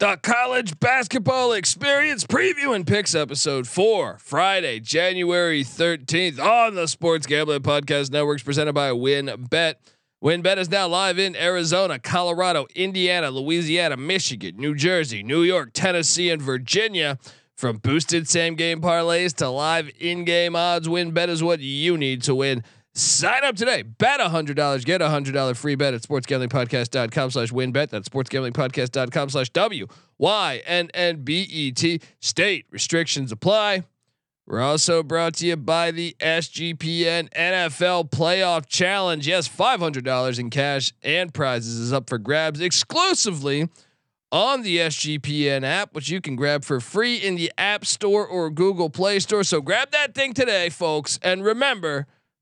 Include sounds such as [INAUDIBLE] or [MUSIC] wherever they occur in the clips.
The college basketball experience preview and picks episode four, Friday, January 13th on the Sports Gambling Podcast Networks presented by WynnBET. WynnBET is now live in Arizona, Colorado, Indiana, Louisiana, Michigan, New Jersey, New York, Tennessee, and Virginia. From boosted same game parlays to live in game odds, WynnBET is what you need to win. Sign up today. Bet $100. Get a $100 free bet at sportsgamblingpodcast.com slash wynnbet. That's sportsgamblingpodcast.com slash W-Y-N-N-B-E-T. State restrictions apply. We're also brought to you by the SGPN NFL Playoff Challenge. Yes, $500 in cash and prizes is up for grabs exclusively on the SGPN app, which you can grab for free in the App Store or Google Play Store. So grab that thing today, folks. And remember,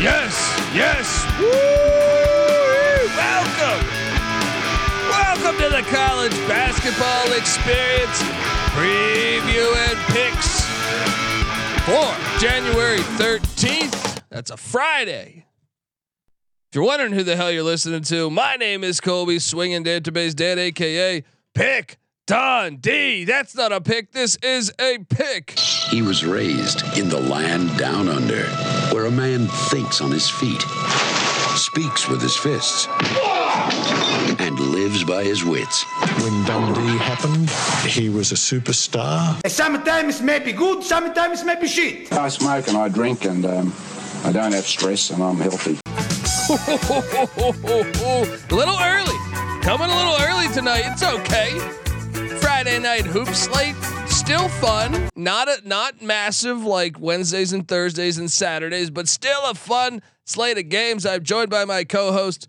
Yes, yes. Woo! Welcome. Welcome to the college basketball experience preview and picks for January 13th. That's a Friday. If you're wondering who the hell you're listening to, my name is Colby Swinging Database Dad, aka Pick Dundee. That's not a pick. This is a pick. He was raised in the land down under, where a man thinks on his feet, speaks with his fists, and lives by his wits. When Dundee happened, he was a superstar. Sometimes may be good, sometimes may be shit. I smoke and I drink and um, I don't have stress and I'm healthy. a [LAUGHS] little early. Coming a little early tonight. It's okay. Friday night hoop slate still fun. Not a not massive like Wednesdays and Thursdays and Saturdays, but still a fun slate of games. I'm joined by my co-host.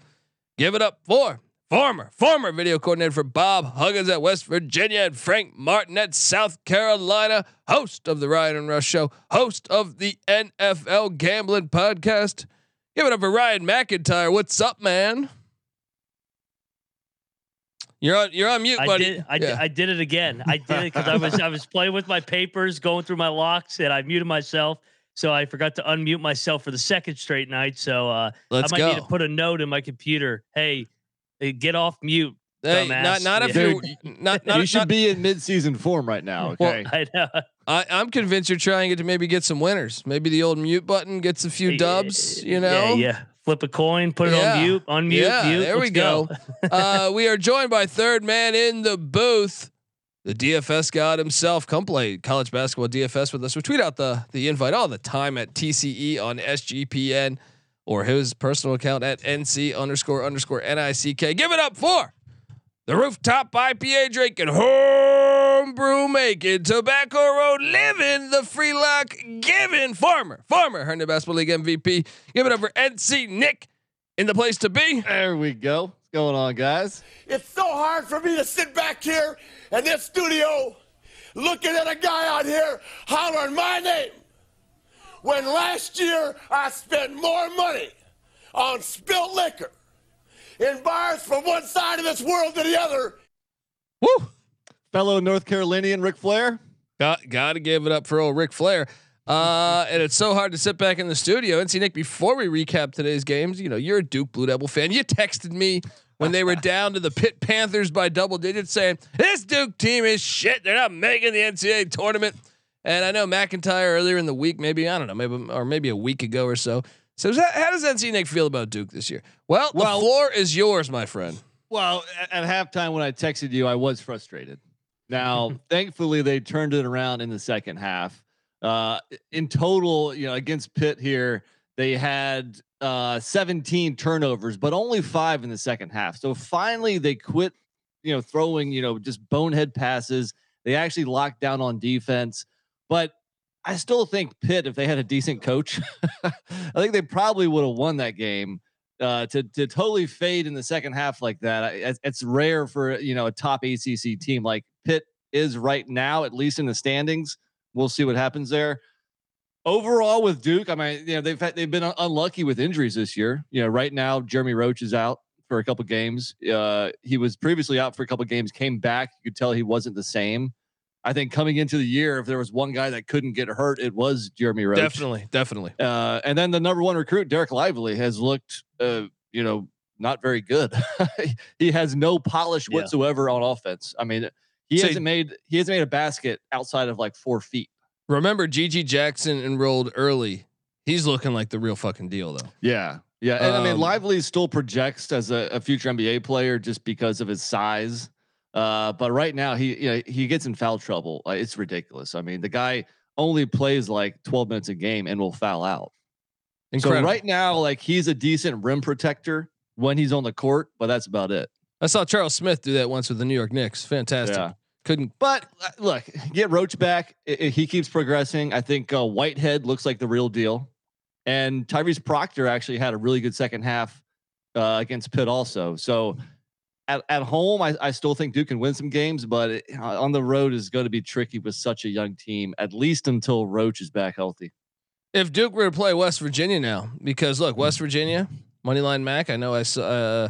Give it up for former former video coordinator for Bob Huggins at West Virginia and Frank Martin at South Carolina, host of the Ryan and Rush Show, host of the NFL Gambling Podcast. Give it up for Ryan McIntyre. What's up, man? You're on. You're on mute, I buddy. did. I, Yeah. did, I did it again. I did it because I was I was playing with my papers, going through my locks, and I muted myself. So I forgot to unmute myself for the second straight night. So uh, Let's I might go. need to put a note in my computer. Hey, hey, get off mute. Hey, dumbass. not not if Yeah. you're not not. you should not- be in mid-season form right now. Well, Okay. [LAUGHS] I know. I, I'm convinced you're trying to maybe get some winners. Maybe the old mute button gets a few Hey, dubs. You Yeah, know. yeah. Flip a coin, put it Yeah. on mute, unmute, Yeah, mute. there we Let's go. [LAUGHS] uh, we are joined by third man in the booth, the DFS god himself. Come play college basketball DFS with us. We tweet out the the invite all the time at TCE on SGPN or his personal account at NC underscore underscore NICK. Give it up for the rooftop IPA drinking, homebrew making, tobacco road living, the free lock giving, former, former Herndon Basketball League MVP. Give it up for NC Nick in the place to be. There we go. What's going on, guys? It's so hard for me to sit back here in this studio looking at a guy out here hollering my name when last year I spent more money on spilt liquor in bars from one side of this world to the other. Woo! Fellow North Carolinian Ric Flair. Got got to give it up for old Ric Flair. Uh, and it's so hard to sit back in the studio and see Nick. Before we recap today's games, you know you're a Duke Blue Devil fan. You texted me when they were [LAUGHS] down to the Pitt Panthers by double digits, saying this Duke team is shit. They're not making the NCAA tournament. And I know McIntyre earlier in the week, maybe I don't know, maybe or maybe a week ago or so. So how, how does NC Nick feel about Duke this year? Well, the Well- floor is yours, my friend. Well, at, at halftime when I texted you, I was frustrated. Now, [LAUGHS] thankfully, they turned it around in the second half. Uh, in total, you know, against Pitt here, they had uh, 17 turnovers, but only five in the second half. So finally, they quit, you know, throwing, you know, just bonehead passes. They actually locked down on defense. But I still think Pitt, if they had a decent coach, [LAUGHS] I think they probably would have won that game. uh, to to totally fade in the second half like that. I- It's, it's rare for you know a top ACC team like Pitt is right now, at least in the standings. We'll see what happens there. Overall, with Duke, I mean, you know they've had, they've been unlucky with injuries this year. You know, right now Jeremy Roach is out for a couple games. Uh, he was previously out for a couple games, came back. You could tell he wasn't the same. I think coming into the year, if there was one guy that couldn't get hurt, it was Jeremy Roach. Definitely, definitely. Uh, and then the number one recruit, Dereck Lively, has looked, uh, you know, not very good. [LAUGHS] he has no polish Yeah. whatsoever on offense. I mean, he So- hasn't made he hasn't made a basket outside of like four feet. Remember, GG Jackson enrolled early. He's looking like the real fucking deal, though. Yeah, yeah. And I mean, Um, Lively still projects as a, a future NBA player just because of his size. Uh, but right now, he you know, he gets in foul trouble. Uh, it's ridiculous. I mean, the guy only plays like 12 minutes a game and will foul out. Incredible. So right now, like he's a decent rim protector when he's on the court, but that's about it. I saw Charles Smith do that once with the New York Knicks. Fantastic. Yeah. Couldn't. But uh, look, get Roach back. I- I- he keeps progressing. I think uh, Whitehead looks like the real deal, and Tyrese Proctor actually had a really good second half uh, against Pitt also. So at, at home, I, I still think Duke can win some games, but it, uh, on the road is going to be tricky with such a young team, at least until Roach is back healthy. If Duke were to play West Virginia now, because look, West Virginia, Moneyline Mac. I know I saw. Uh,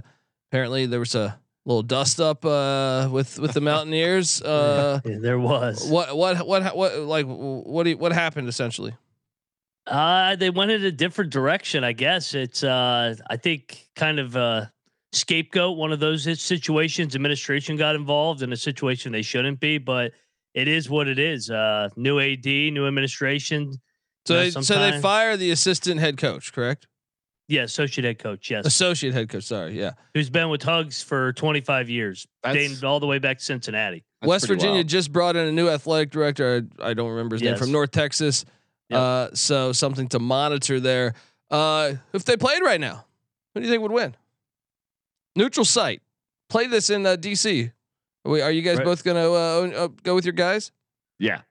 apparently, there was a little dust up uh, with with the Mountaineers. [LAUGHS] Uh, Yeah, there was. what what what what like what do you, what happened essentially? Uh, they went in a different direction, I guess. It's uh I think kind of a scapegoat, one of those situations. Administration got involved in a situation they shouldn't be, but it is what it is. Uh new AD, new administration. So Yeah, they, so they fire the assistant head coach, correct? Yeah, associate head coach, yes. Associate head coach. Sorry, yeah. Who's been with Hugs for 25 years, That's- dating all the way back to Cincinnati. West Virginia wild. just brought in a new athletic director. I, I don't remember his name from North Texas. Yep. Uh, so something to monitor there. Uh, if they played right now, who do you think would win? Neutral site. Play this in uh, DC. Are, we, are you guys Right. both gonna uh, uh, go with your guys? Yeah.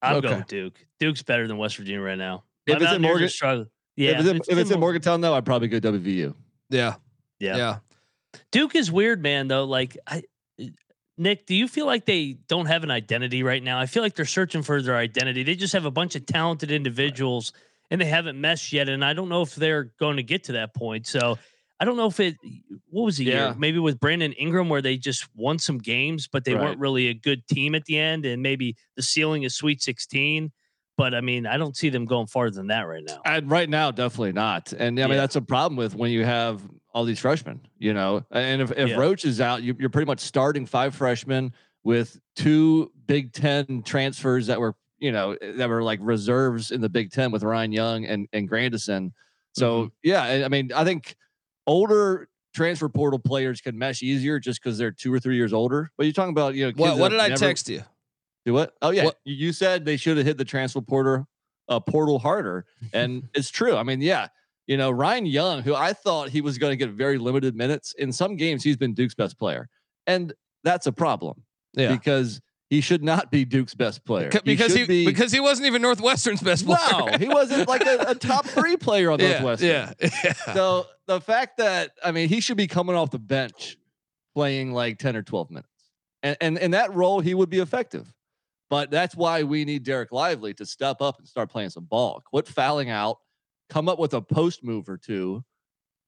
I'm Okay. going Duke. Duke's better than West Virginia right now. If My it's in Mountaineers Morgan- struggling. Yeah, if it's in, if it's in Morgantown, though, I'd probably go WVU. Yeah, yeah. yeah. Duke is weird, man. Though, like, I, Nick, do you feel like they don't have an identity right now? I feel like they're searching for their identity. They just have a bunch of talented individuals, and they haven't meshed yet. And I don't know if they're going to get to that point. So I don't know if it. What was the Yeah. year? Maybe with Brandon Ingram, where they just won some games, but they Right. weren't really a good team at the end, and maybe the ceiling is Sweet Sixteen. But I mean, I don't see them going farther than that right now. And right now, definitely not. And I mean, Yeah. that's a problem with when you have all these freshmen, you know. And if, if Yeah. Roach is out, you, you're pretty much starting five freshmen with two Big Ten transfers that were, you know, that were like reserves in the Big Ten with Ryan Young and and Grandison. So Mm-hmm. yeah, I- I mean, I think older transfer portal players can mesh easier just because they're two or three years older. But you're talking about, you know, What, kids what did I never- text you? Do what? Oh yeah, What- you said they should have hit the transfer portal uh, portal harder, [LAUGHS] and it's true. I mean, yeah, you know Ryan Young, who I thought he was going to get very limited minutes in some games, he's been Duke's best player, and that's a problem Yeah, because he should not be Duke's best player because he, should be- because he wasn't even Northwestern's best player. no, he wasn't like a, a top [LAUGHS] three player on yeah, Northwestern. yeah, [LAUGHS] yeah. So the fact that I mean he should be coming off the bench playing like 10 or 12 minutes. And and in that role he would be effective. But that's why we need Dereck Lively to step up and start playing some ball. Quit fouling out, come up with a post move or two,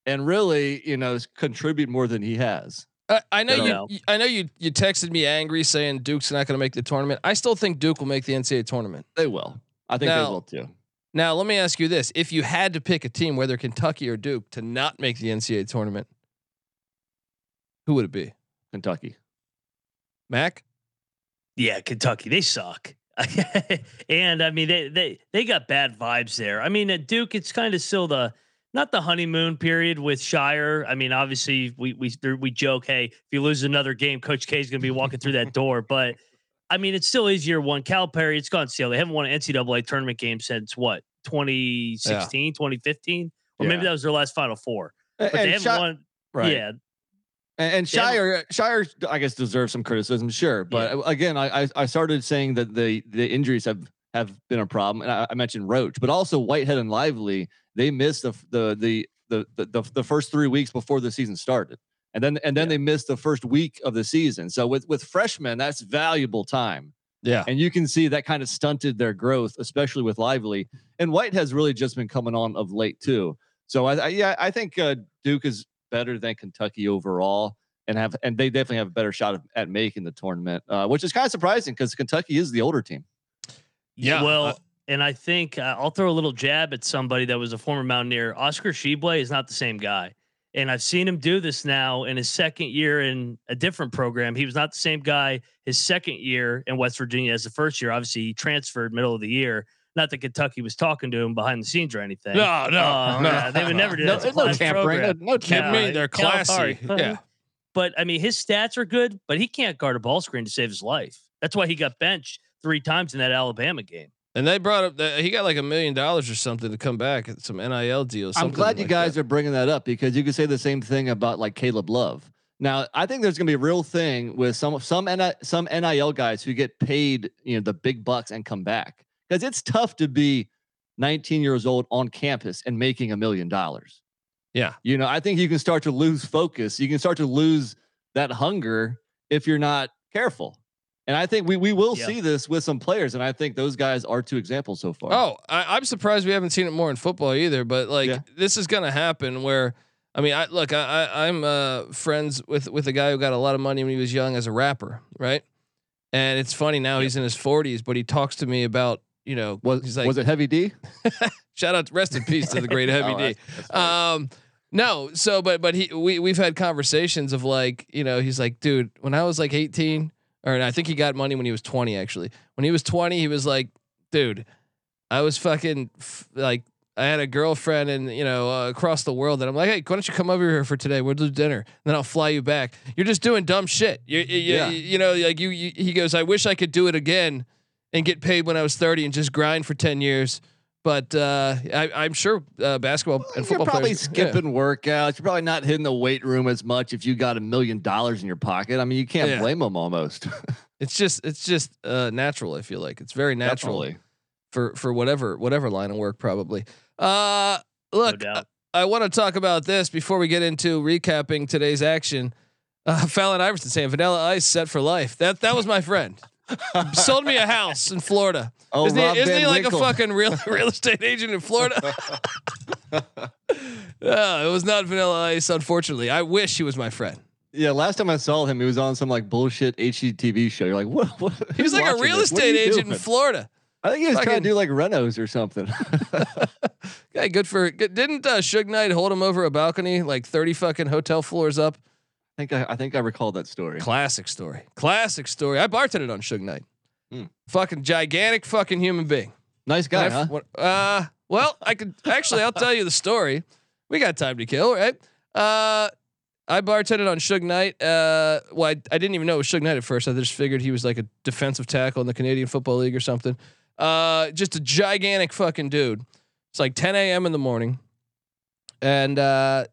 and really, you know, contribute more than he has. I, I know you. know. I know you. You texted me angry saying Duke's not going to make the tournament. I still think Duke will make the NCAA tournament. They will. I think Now- they will too. Now, let me ask you this: If you had to pick a team, whether Kentucky or Duke, to not make the NCAA tournament, who would it be? Kentucky. Mac? Yeah, Kentucky, they suck. [LAUGHS] and I mean, they they they got bad vibes there. I mean, at Duke, it's kind of still the not the honeymoon period with Scheyer. I mean, obviously, we we we joke, hey, if you lose another game, Coach K is going to be walking through that door. But I mean, it's still is year one. Cal Calipari, it's gone stale. They haven't won an NCAA tournament game since what 2016, 2015, or maybe that was their last Final Four. But they haven't Shi- won. right. Yeah, And, and They haven't- Scheyer, Scheyer, I guess deserves some criticism, sure. But uh, again, I, I started saying that the the injuries have have been a problem, and I, I mentioned Roach, but also Whitehead and Lively. They missed the the the the the the, the first three weeks before the season started, and then and then they missed the first week of the season. So with with freshmen, that's valuable time. Yeah. And you can see that kind of stunted their growth, especially with Lively. And White has really just been coming on of late too. So I, I yeah, I think uh, Duke is better than Kentucky overall, and have and they definitely have a better shot of, at making the tournament, uh, which is kind of surprising because Kentucky is the older team. Yeah, Well, uh, and I think uh, I'll throw a little jab at somebody that was a former Mountaineer. Oscar Tshiebwe is not the same guy. And I've seen him do this now in his second year in a different program. He was not the same guy his second year in West Virginia as the first year. Obviously, he transferred middle of the year. Not that Kentucky was talking to him behind the scenes or anything. No, no, Uh, no. yeah, they would never do No, that. It's a no class tampering, program. no- no Kid tampering. me, they're No, classy. sorry. Yeah. But I mean, his stats are good, but he can't guard a ball screen to save his life. That's why he got benched three times in that Alabama game. And they brought up that he got like a million dollars or something to come back at some NIL deals. I'm glad you guys are bringing that up because you could say the same thing about like Caleb Love. Now, I think there's going to be a real thing with some some NI, some NIL guys who get paid, you know, the big bucks and come back because it's tough to be 19 years old on campus and making a million dollars. Yeah. You know, I think you can start to lose focus. You can start to lose that hunger if you're not careful. And I think we we will Yeah. see this with some players, and I think those guys are two examples so far. Oh, I, I'm surprised we haven't seen it more in football either. But like, Yeah. this is gonna happen. Where, I mean, I look, I, I I'm uh, friends with with a guy who got a lot of money when he was young as a rapper, right? And it's funny now he's in his 40s, but he talks to me about you know was he's like was it Heavy D? [LAUGHS] shout out, rest in peace to the great [LAUGHS] Heavy Oh, D. that's- that's. Um, no, so but but he we we've had conversations of like you know he's like dude when I was like 18 or I think he got money when he was 20 actually when he was 20 he was like dude I was fucking f- like I had a girlfriend and you know uh, across the world and I'm like hey why don't you come over here for today we'll do dinner and then I'll fly you back you're just doing dumb shit you you, Yeah. you, you know like you, you he goes I wish I could do it again and get paid when I was 30 and just grind for 10 years but uh, I, I'm sure uh, basketball and you're probably players yeah. skipping workouts. You're probably not hitting the weight room as much if you got a million dollars in your pocket. I mean, you can't Yeah. blame them almost. [LAUGHS] It's just it's just uh, natural. I feel like it's very natural Definitely. for for whatever whatever line of work probably. Uh, look, doubt. I, I want to talk about this before we get into recapping today's action. Uh, Fallon Iverson saying Vanilla Ice set for life. That that was my friend. Sold me a house in Florida. Oh, isn't he, isn't he like Winkle. a fucking real [LAUGHS] real estate agent in Florida? [LAUGHS] no, it was not Vanilla Ice. Unfortunately, I wish he was my friend. Yeah, last time I saw him, he was on some like bullshit HGTV show. You're like, what? what He was like a real this? Estate agent in? Florida. I think he was trying to do like Renos or something. [LAUGHS] Yeah, good for good. Didn't uh, Suge Knight hold him over a balcony like thirty fucking hotel floors up? I think I, I think I recall that story. Classic story. Classic story. I bartended on Suge Knight. Hmm. Fucking gigantic fucking human being. Nice guy, huh? when- uh, well, I could actually. I'll tell you the story. We got time to kill, right? Uh, I bartended on Suge Knight. Uh, well, I, I didn't even know it was Suge Knight at first. I just figured he was like a defensive tackle in the Canadian Football League or something. Uh, just a gigantic fucking dude. It's like 10 a.m. in the morning, and uh,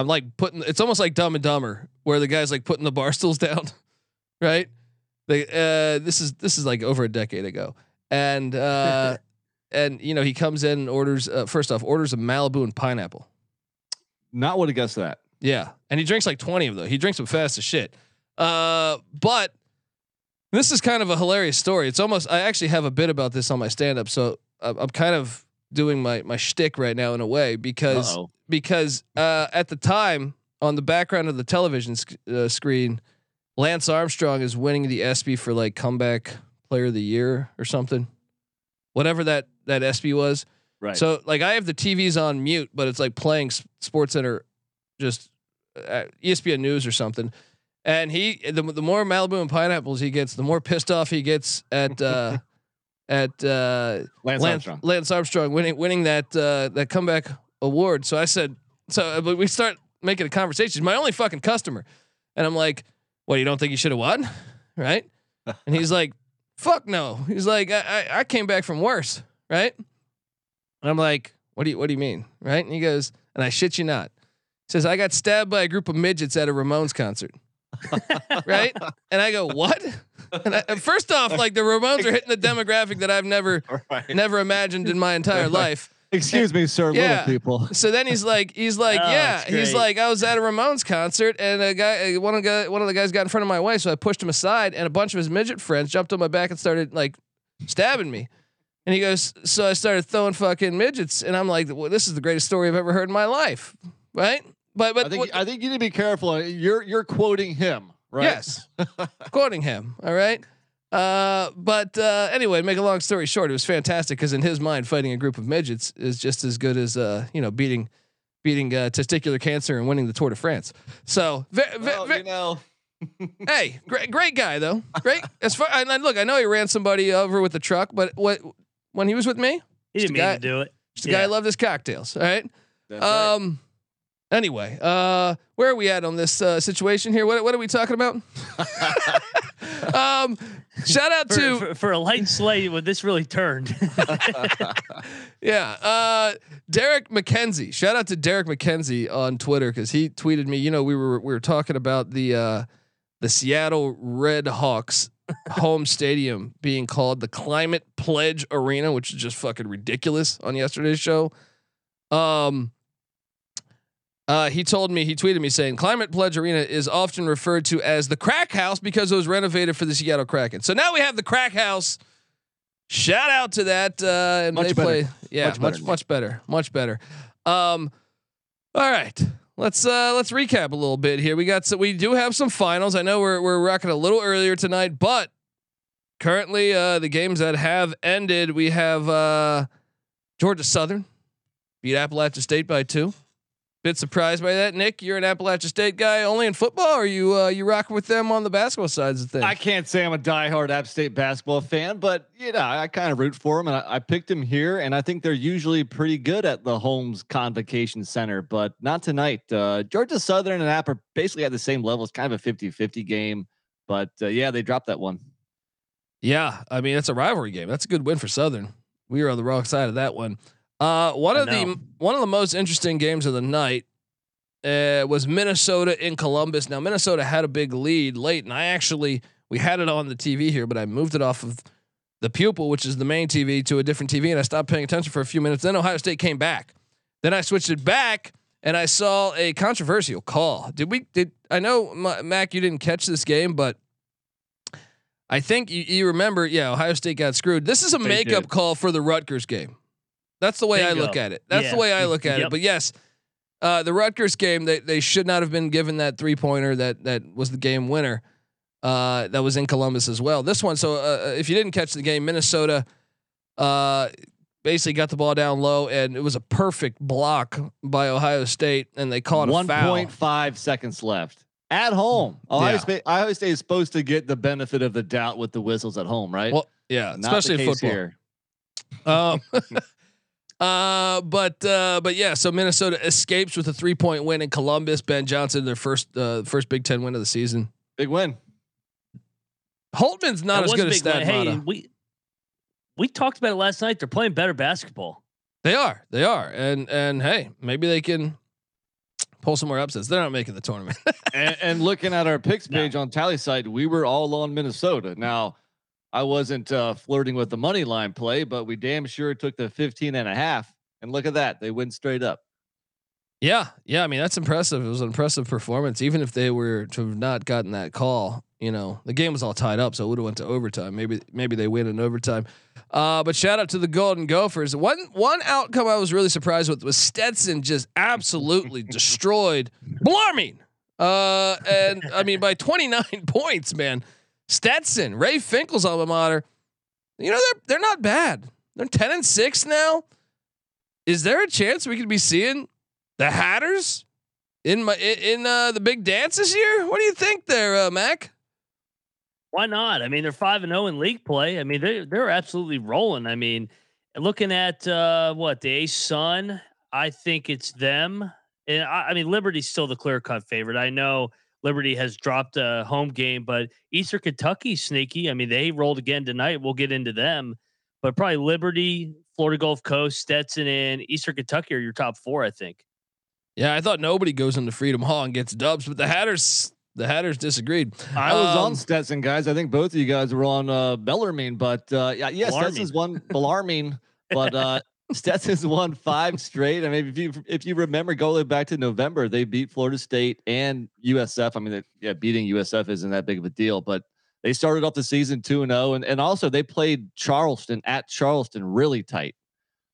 I'm like putting. It's almost like Dumb and Dumber, where the guy's like putting the bar [LAUGHS] stools down, right? They, uh, this is this is like over a decade ago, and uh, [LAUGHS] and you know he comes in and orders. Uh, first off, orders a Malibu and pineapple. Not would have guessed that. Yeah, and he drinks like 20 of those. He drinks them fast as shit. Uh, but this is kind of a hilarious story. It's almost I actually have a bit about this on my stand up, so I'm I'm kind of doing my my shtick right now in a way because Uh-oh. because uh, at the time on the background of the television sc- uh, screen, Lance Armstrong is winning the ESPY for like comeback player of the year or something, whatever that that ESPY was. Right. So like I have the TVs on mute, but it's like playing S- Sports Center, just uh, ESPN News or something. And he, the, the more Malibu and pineapples he gets, the more pissed off he gets at uh, [LAUGHS] at uh, Lance, Lance Armstrong. Lance Armstrong winning winning that uh, that comeback award. So I said, so uh, but we start making a conversation. He's my only fucking customer, and I'm like, what? You don't think you should have won, [LAUGHS] right? and he's like, fuck no. He's like, I, I I came back from worse, right? And I'm like, what do you what do you mean, right? And he goes, and I shit you not. He says I got stabbed by a group of midgets at a Ramones concert. [LAUGHS] right? And I go, what? And, I, first off, like the Ramones are hitting the demographic that I've never [LAUGHS] Right. never imagined in my entire life. Excuse me, sir. Yeah. Little people. So then he's like, he's like, Oh, yeah, he's like, I was at a Ramones concert and a guy, uh, one of the guy, one of the guys got in front of my wife, so I pushed him aside, and a bunch of his midget friends jumped on my back and started like stabbing me. And he goes, so I started throwing fucking midgets, and I'm like, well, this is the greatest story I've ever heard in my life, right? But but I think what- I think you need to be careful. You're you're quoting him, right? Yes. [LAUGHS] Quoting him. All right. Uh, but uh, anyway, make a long story short, it was fantastic because in his mind, fighting a group of midgets is just as good as uh, you know beating beating uh, testicular cancer and winning the Tour de France. So, ve- ve- Well, ve- you know, [LAUGHS] hey, great, great guy though. Great. As far and and look, I know he ran somebody over with the truck, but what when he was with me, He didn't the mean guy- to do it. just the guy Yeah. who loved his cocktails. All right. that's right. Anyway, uh, where are we at on this uh, situation here? What what are we talking about? [LAUGHS] um, shout out For, to for, for a light slate, when this really turned. [LAUGHS] yeah, uh, Derek McKenzie. Shout out to Derek McKenzie on Twitter because he tweeted me. You know, we were we were talking about the uh, the Seattle Red Hawks home stadium being called the Climate Pledge Arena, which is just fucking ridiculous on yesterday's show. Um. Uh, he told me he tweeted me saying Climate Pledge Arena is often referred to as the Crack House because it was renovated for the Seattle Kraken. So now we have the Crack House. Shout out to that. Uh, and Much they better. play, yeah, Much much better, much, better, much better. Um, all right, let's uh, let's recap a little bit here. We got so we do have some finals. I know we're we're rocking a little earlier tonight, but currently uh, the games that have ended, we have uh, Georgia Southern beat Appalachia State by two. Bit surprised by that, Nick. You're an Appalachia State guy only in football. Or are you uh, you rocking with them on the basketball sides of things? I can't say I'm a diehard App State basketball fan, but you know I kind of root for them, and I, I picked them here, and I think they're usually pretty good at the Holmes Convocation Center, but not tonight. Uh, Georgia Southern and App are basically at the same level. It's kind of a 50-50 game, but uh, yeah, they dropped that one. Yeah, I mean it's a rivalry game. That's a good win for Southern. We were on the wrong side of that one. Uh, one of the one of the most interesting games of the night uh, was Minnesota in Columbus. Now Minnesota had a big lead late, and I actually we had it on the TV here, but I moved it off of the pupil, which is the main TV, to a different TV, and I stopped paying attention for a few minutes. Then Ohio State came back. Then I switched it back, and I saw a controversial call. Did we? Did I know Mac? You didn't catch this game, but I think you, you remember. Yeah, Ohio State got screwed. This is a They makeup did. call for the Rutgers game. That's the way I look at it. That's the way I look at it. But yes, uh, the Rutgers game, they they should not have been given that three pointer that that was the game winner. Uh, that was in Columbus as well. This one, so uh, if you didn't catch the game, Minnesota uh, basically got the ball down low, and it was a perfect block by Ohio State, and they called a One foul. point five seconds left at home. Ohio Yeah. State, Ohio State is supposed to get the benefit of the doubt with the whistles at home, right? Well, yeah, Not especially in football. here. Um, [LAUGHS] uh, but uh, but yeah, so Minnesota escapes with a three point win in Columbus. Ben Johnson, their first uh, first Big Ten win of the season. Big win. Holtman's not That as was good a as big Hey, we we talked about it last night. They're playing better basketball. They are, they are, and and hey, maybe they can pull some more upsets. They're not making the tournament. [LAUGHS] and, and looking at our picks No. page on Tallysight, we were all on Minnesota. Now, I wasn't uh, flirting with the money line play, but we damn sure took the 15 and a half. And look at that. They win straight up. yeah, yeah. I mean, that's impressive. It was an impressive performance, even if they were to have not gotten that call. You know, the game was all tied up, so it would have went to overtime. Maybe maybe they win in overtime. Uh, but shout out to the Golden Gophers. One one outcome I was really surprised with was Stetson just absolutely [LAUGHS] destroyed Bellarmine. Uh, and I mean by 29 [LAUGHS] points, man. Stetson, Ray Finkle's alma mater. You know they're they're not bad. They're 10 and six now. Is there a chance we could be seeing the Hatters in my in, uh, the big dance this year? What do you think there, uh, Mac? Why not? I mean, they're five and zero in league play. I mean, they they're absolutely rolling. I mean, looking at uh, what the A Sun, I think it's them. And I, I mean, Liberty's still the clear cut favorite. I know Liberty has dropped a home game, but Eastern Kentucky's sneaky. I mean, they rolled again tonight. We'll get into them, but probably Liberty, Florida Gulf Coast, Stetson, and Eastern Kentucky are your top four. I think. Yeah, I thought nobody goes into Freedom Hall and gets dubs, but the Hatters the Hatters disagreed. I was Um, on Stetson, guys. I think both of you guys were on uh, Bellarmine, but uh, yeah, yes, Bellarmine. Stetson's one Bellarmine, but uh, [LAUGHS] Stetson's won five straight. I mean, if you if you remember going back to November, they beat Florida State and USF. I mean, they, yeah, beating USF isn't that big of a deal, but they started off the season two and zero, and and also they played Charleston at Charleston really tight.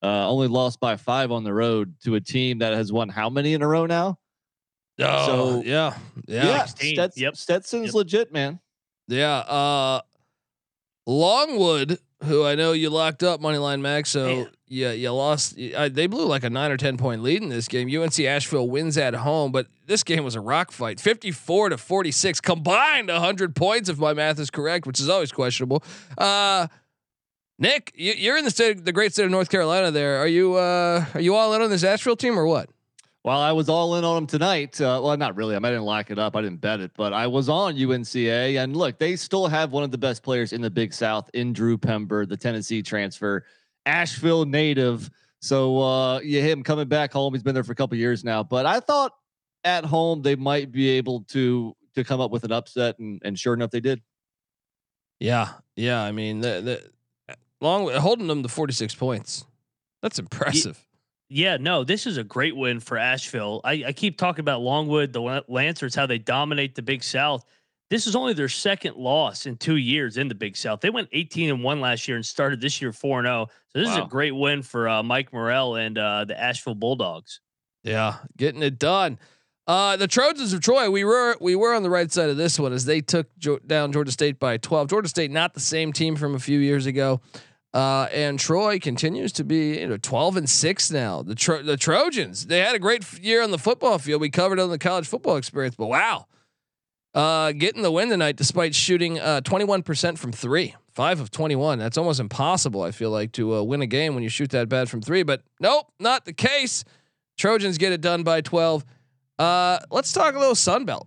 Uh, only lost by five on the road to a team that has won how many in a row now? Oh, So- yeah, yeah, Yeah, 16. Stets- Yep. Stetson's Yep. legit, man. yeah. Uh, Longwood, who I know you locked up Moneyline Mac, so Yeah, you lost. Uh, they blew like a nine or ten point lead in this game. UNC Asheville wins at home, but this game was a rock fight, fifty four to forty six, combined hundred points if my math is correct, which is always questionable. Uh, Nick, you, you're in the state, the great state of North Carolina. There, are you? Uh, are you all in on this Asheville team or what? Well, I was all in on them tonight. Uh, well, not really. I, mean, I didn't lock it up. I didn't bet it, but I was on UNCA. And look, they still have one of the best players in the Big South in Drew Pember, the Tennessee transfer, Asheville native. So uh, yeah, him coming back home. He's been there for a couple years now. But I thought at home they might be able to to come up with an upset, and and sure enough, they did. Yeah, yeah. I mean, the the long holding them to forty six points. That's impressive. Yeah, no, this is a great win for Asheville. I, I keep talking about Longwood, the Lancers, how they dominate the Big South. This is only their second loss in two years in the Big South. They went 18 and one last year and started this year 4 0. So this is a great win for uh, Mike Morrell and uh, the Asheville Bulldogs. Yeah, getting it done. Uh, the Trojans of Troy, we were we were on the right side of this one as they took jo- down Georgia State by 12. Georgia State not the same team from a few years ago. Uh, and Troy continues to be you know 12 and 6 now. The Tro- the Trojans, they had a great year on the football field. We covered on the college football experience, but wow. Uh, getting the win tonight despite shooting uh 21% from 3. 5 of 21. That's almost impossible I feel like to uh, win a game when you shoot that bad from 3, but nope, not the case. Trojans get it done by 12. Uh, let's talk a little Sunbelt.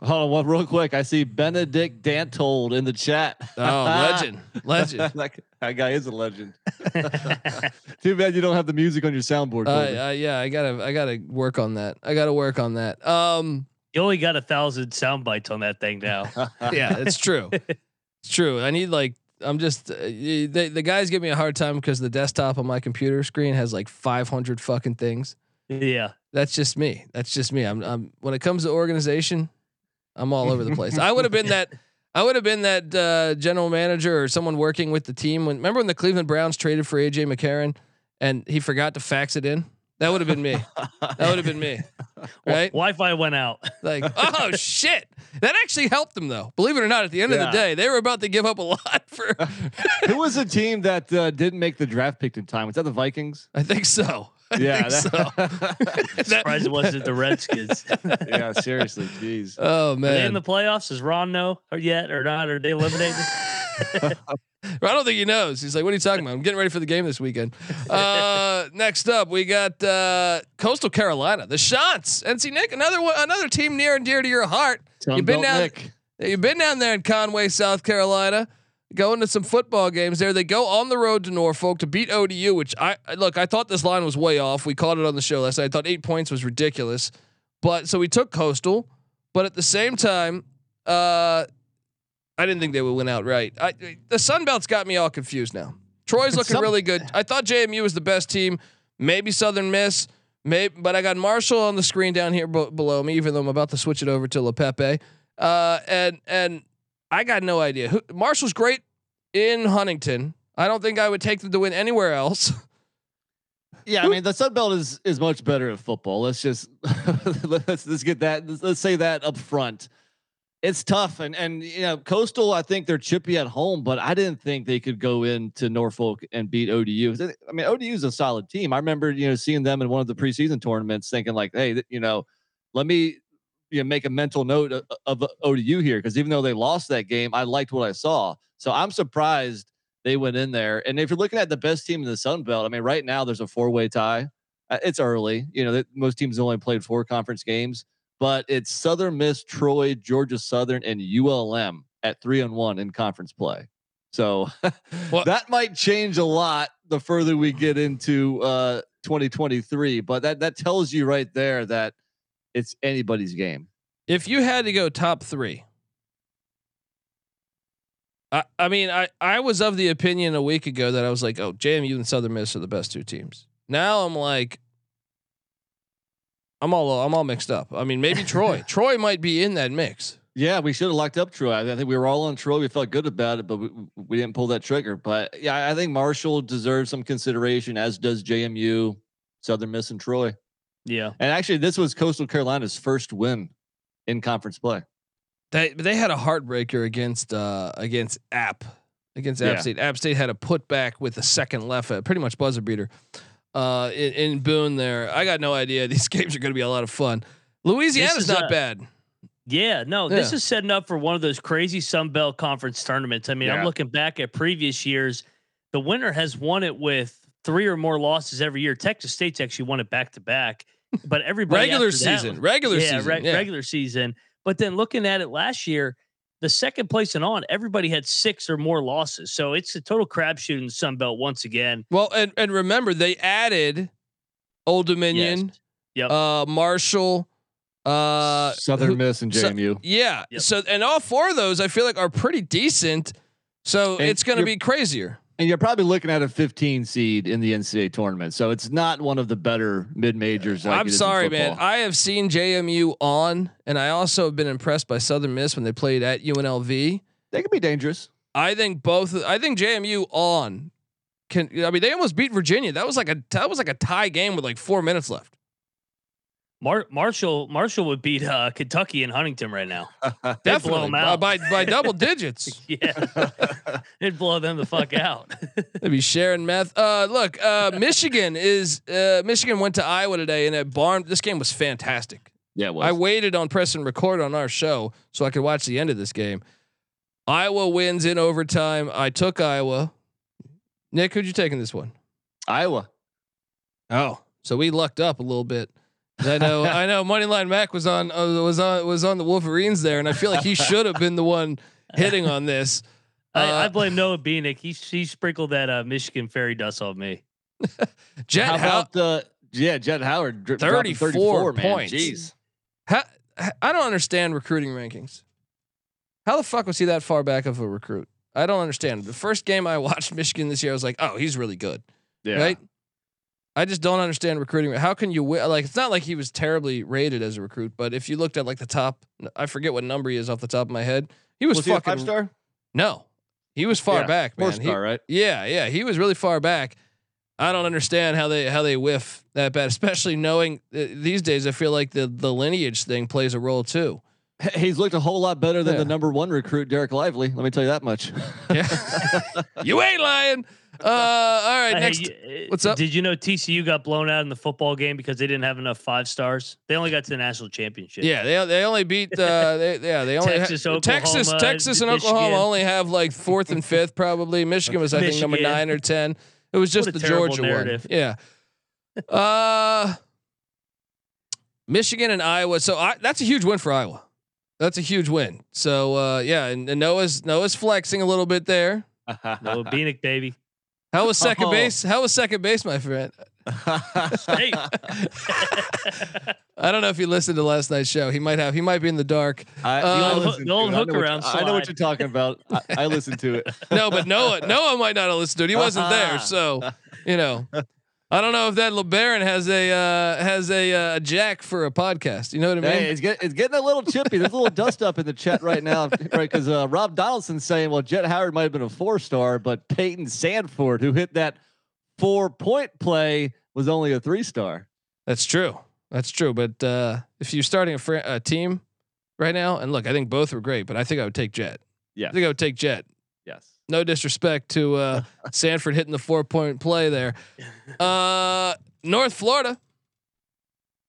Oh, well, real quick, I see Benedict Dantold in the chat. Oh, [LAUGHS] legend, legend. [LAUGHS] that, that guy is a legend. [LAUGHS] Too bad you don't have the music on your soundboard. Uh, uh, yeah, I gotta, I gotta work on that. I gotta work on that. Um, You only got a thousand sound bites on that thing now. [LAUGHS] yeah, it's true. It's true. I need like, I'm just, uh, the the guys give me a hard time because the desktop on my computer screen has like 500 fucking things. yeah. That's just me. That's just me. I'm, I'm when it comes to organization, I'm all over the place. I would have been [LAUGHS] that. I would have been that uh, general manager or someone working with the team. When remember when the Cleveland Browns traded for AJ McCarron and he forgot to fax it in? That would have been me. That would have been me. [LAUGHS] Right? Wi Fi went out. Like, [LAUGHS] oh shit. That actually helped them though. Believe it or not, at the end of the day, they were about to give up a [LAUGHS] lot for Who was a team that uh, didn't make the draft pick in time? Was that the Vikings? I think so. I Yeah. think that- so. Surprised it wasn't the Redskins. yeah. Seriously. Jeez. Oh man, Are they in the playoffs? Is Ron know or yet or not? Are they eliminated? [LAUGHS] I don't think he knows. He's like, what are you talking about? I'm getting ready for the game this weekend. Uh, [LAUGHS] next up, we got uh, Coastal Carolina, the Chants. NC Nick, another one, another team near and dear to your heart. You've been down, Nick. you've been down there in Conway, South Carolina, going to some football games there. They go on the road to Norfolk to beat ODU, which I I- look. I thought this line was way off. We caught it on the show last night. I thought eight points was ridiculous, but so we took Coastal. But at the same time, uh, I didn't think they would win outright. I, the Sun Belt's got me all confused now. Troy's looking Some- really good. I thought JMU was the best team. Maybe Southern Miss. Maybe, but I got Marshall on the screen down here b- below me, even though I'm about to switch it over to La Pepe. Uh, and and I got no idea. Who, Marshall's great in Huntington. I don't think I would take them to win anywhere else. [LAUGHS] Yeah, I mean the Sun Belt is is much better at football. Let's just [LAUGHS] let's let's get that. Let's, let's say that up front. It's tough, and and you know Coastal. I think they're chippy at home, but I didn't think they could go into Norfolk and beat ODU. I mean ODU is a solid team. I remember you know seeing them in one of the preseason tournaments, thinking like, hey, you know, let me you know make a mental note of, of ODU here because even though they lost that game, I liked what I saw. So I'm surprised they went in there. And if you're looking at the best team in the Sun Belt, I mean, right now there's a four way tie. Uh, It's early, you know, most teams only played four conference games, but it's Southern Miss, Troy, Georgia Southern, and ULM at three and one in conference play. So [LAUGHS] Well- that might change a lot the further we get into uh, 2023. But that that tells you right there that it's anybody's game. if you had to go top three, I, I mean, I, I was of the opinion a week ago that I was like, oh, JMU and Southern Miss are the best two teams. now I'm like, I'm all I'm all mixed up. I mean, maybe Troy. [LAUGHS] Troy might be in that mix. Yeah, we should have locked up Troy. I think we were all on Troy. We felt good about it, but we, we didn't pull that trigger. But yeah, I think Marshall deserves some consideration, as does JMU, Southern Miss, and Troy. Yeah. And actually, this was Coastal Carolina's first win in conference play. They they had a heartbreaker against uh against App against App Yeah. State. App State had a putback with a second left, pretty much buzzer beater. Uh, in, in Boone, there, I got no idea. [LAUGHS] These games are going to be a lot of fun. Louisiana's is not a- bad. Yeah, no, this is setting up for one of those crazy Sun Belt conference tournaments. I mean, I'm looking back at previous years. The winner has won it with three or more losses every year. Texas State's actually won it back to back, but everybody Regular after that season, was- regular yeah, season, reg- yeah. regular season. But then looking at it last year, the second place and on, everybody had six or more losses. So it's a total crapshoot in the Sun Belt once again. Well, and and remember they added Old Dominion, Yep. uh, Marshall, uh, Southern who- Miss and so- JMU. yeah. Yep. So and all four of those I feel like are pretty decent. So And it's going to be crazier. And you're probably looking at a 15 seed in the NCAA tournament. So it's not one of the better mid majors. Like I'm it is in sorry, man. I have seen JMU on, and I also have been impressed by Southern Miss when they played at UNLV. they can be dangerous. I think both. I think JMU on can. I mean, they almost beat Virginia. That was like a that was like a tie game with like four minutes left. Mar- Marshall Marshall would beat uh, Kentucky and Huntington right now. [LAUGHS] They'd Definitely blow 'em by, out. by by double [LAUGHS] digits. Yeah, [LAUGHS] it'd blow them the fuck out. They'd be sharing meth. Uh, look, uh, Michigan is uh, Michigan went to Iowa today, and at Barn, this game was fantastic. Yeah, it was. I waited on press and record on our show so I could watch the end of this game. Iowa wins in overtime. I took Iowa. Nick, who'd you take in this one? Iowa. Oh, so we lucked up a little bit. I know, I know. Moneyline Mac was on uh, was on was on the Wolverines there, and I feel like he should have been the one hitting on this. I, I Uh, blame Noah Beanick. He he sprinkled that uh, Michigan fairy dust on me. [LAUGHS] Jett, How how, about the yeah, Jett Howard dri- dropping 34 34 man. points. Jeez. how, I don't understand recruiting rankings. How the fuck was he that far back of a recruit? I don't understand. The first game I [LAUGHS] watched Michigan this year, I was like, oh, he's really good. Yeah. right? I just don't understand recruiting. How can you wi- like? It's not like he was terribly rated as a recruit, but if you looked at like the top, I forget what number he is off the top of my head. He was, Was a fucking five star? no, he was far Yeah, back, Four man. He- star, right? yeah, yeah, he was really far back. I don't understand how they how they whiff that bad, especially knowing uh, these days. I feel like the the lineage thing plays a role too. He's looked a whole lot better than Yeah. the number one recruit, Dereck Lively. Let me tell you that much. [LAUGHS] You ain't lying. Uh, all right, next. you- uh, what's up? Did you know TCU got blown out in the football game because they didn't have enough five stars? They only got to the national championship. Yeah, they they only beat uh they, yeah, they only Texas, ha- Texas Oklahoma, Texas and Michigan. Oklahoma only have like fourth and fifth probably. Michigan was I think number 9 or 10. It was just the Georgia narrative. one. Yeah. Uh Michigan and Iowa. So I, that's a huge win for Iowa. That's a huge win. So uh yeah, and, and Noah's Noah's flexing a little bit there. Noah Beanick, baby. How was second Oh. base? How was second base, my friend? [LAUGHS] I don't know if you listened to last night's show. He might have. He might be in the dark. I, um, The I old- the old to it. I know hook what- around I know what you're talking about. I, I listened to it. [LAUGHS] No, but Noah, Noah might not have listened to it. He wasn't there, so you know. [LAUGHS] I don't know if that LeBaron has a uh, has a uh, jack for a podcast. You know what I mean? Hey, it's, get, it's getting a little chippy. There's a little dust up in the chat right now, right? Because uh, Rob Donaldson's saying, well, Jett Howard might have been a four star, but Payton Sandfort, who hit that four point play, was only a three star. That's true. That's true. But uh, if you're starting a, fr- a team right now, and look, I think both were great, but I think I would take Jett. Yeah. I think I would take Jett. Yes. No disrespect to uh, [LAUGHS] Sandfort hitting the four point play there. Uh, North Florida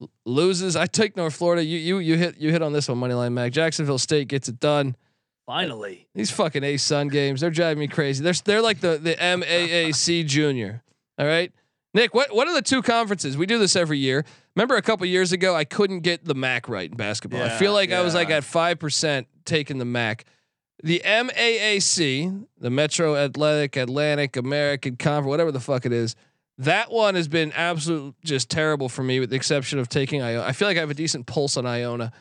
l- loses. I take North Florida. You you you hit you hit on this one, Moneyline Mac. Jacksonville State gets it done. Finally. These fucking A Sun games, they're driving me crazy. They're they're like the the MAAC Junior. All right, Nick. What what are the two conferences? We do this every year. Remember a couple years ago, I couldn't get the MAC right in basketball. I feel like I was like at five percent taking the MAC. The MAAC, the Metro Athletic Atlantic American Conference, whatever the fuck it is, that one has been absolute just terrible for me, with the exception of taking Iona. I feel like I have a decent pulse on Iona.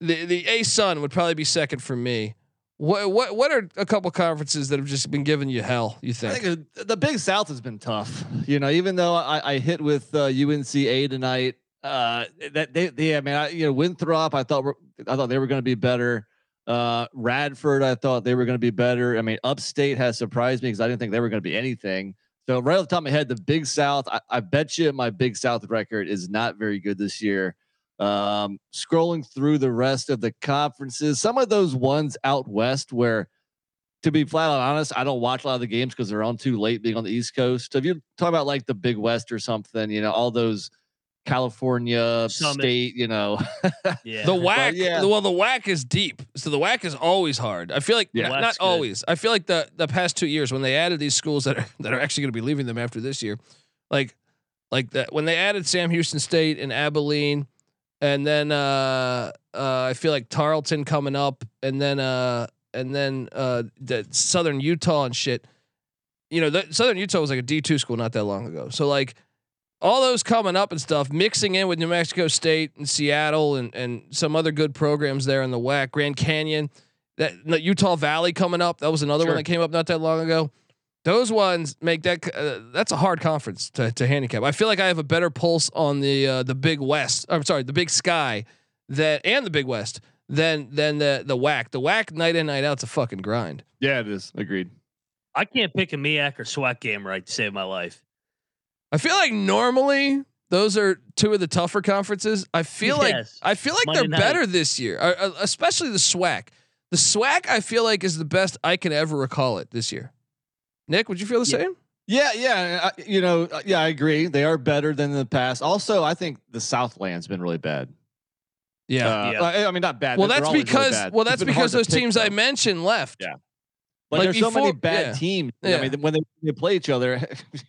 The the A Sun would probably be second for me. What what what are a couple conferences that have just been giving you hell? You I think? think uh, the Big South has been tough. You know, even though I, I hit with uh, UNCA tonight, uh, that they, they, I mean, I, you know, Winthrop, I thought, were, I thought they were going to be better. Uh, Radford, I thought they were going to be better. I mean, Upstate has surprised me because I didn't think they were going to be anything. So right off the top of my head, the Big South, I, I bet you my Big South record is not very good this year. Um, scrolling through the rest of the conferences, some of those ones out west where to be flat out honest, I don't watch a lot of the games because they're on too late being on the East Coast. So if you talk about like the Big West or something, you know, all those California Summit. state, you know, [LAUGHS] Yeah. The whack, yeah. well, the whack is deep. So the whack is always hard. I feel like Yeah. not, not good. always. I feel like the the past two years when they added these schools that are that are actually going to be leaving them after this year, like like that when they added Sam Houston State and Abilene, and then uh, uh, I feel like Tarleton coming up, and then uh, and then uh, the Southern Utah and shit. You know, the, Southern Utah was like a D two school not that long ago. So like all those coming up and stuff, mixing in with New Mexico State and Seattle and and some other good programs there in the WAC, Grand Canyon, that that Utah Valley coming up. That was another one that came up not that long ago. Those ones make that uh, that's a hard conference to, to handicap. I feel like I have a better pulse on the uh, the Big West. I'm sorry, the Big Sky that and the Big West than than the the WAC. The WAC night in night out's a fucking grind. yeah, it is. Agreed. I can't pick a MEAC or SWAC game right to save my life. I feel like normally those are two of the tougher conferences. I feel like I feel like Monday they're night. better this year, uh, uh, especially the SWAC. The SWAC I feel like is the best I can ever recall it this year. Nick, would you feel the Yeah. same? Yeah, yeah, I, you know, uh, yeah, I agree. They are better than in the past. Also, I think the Southland's been really bad. Uh, Yeah. I I mean, not bad. Well, that's always really because well It's that's been hard because those pick teams I mentioned left. Yeah. But Like there's so many bad yeah. teams. Yeah. I mean, when they, they play each other,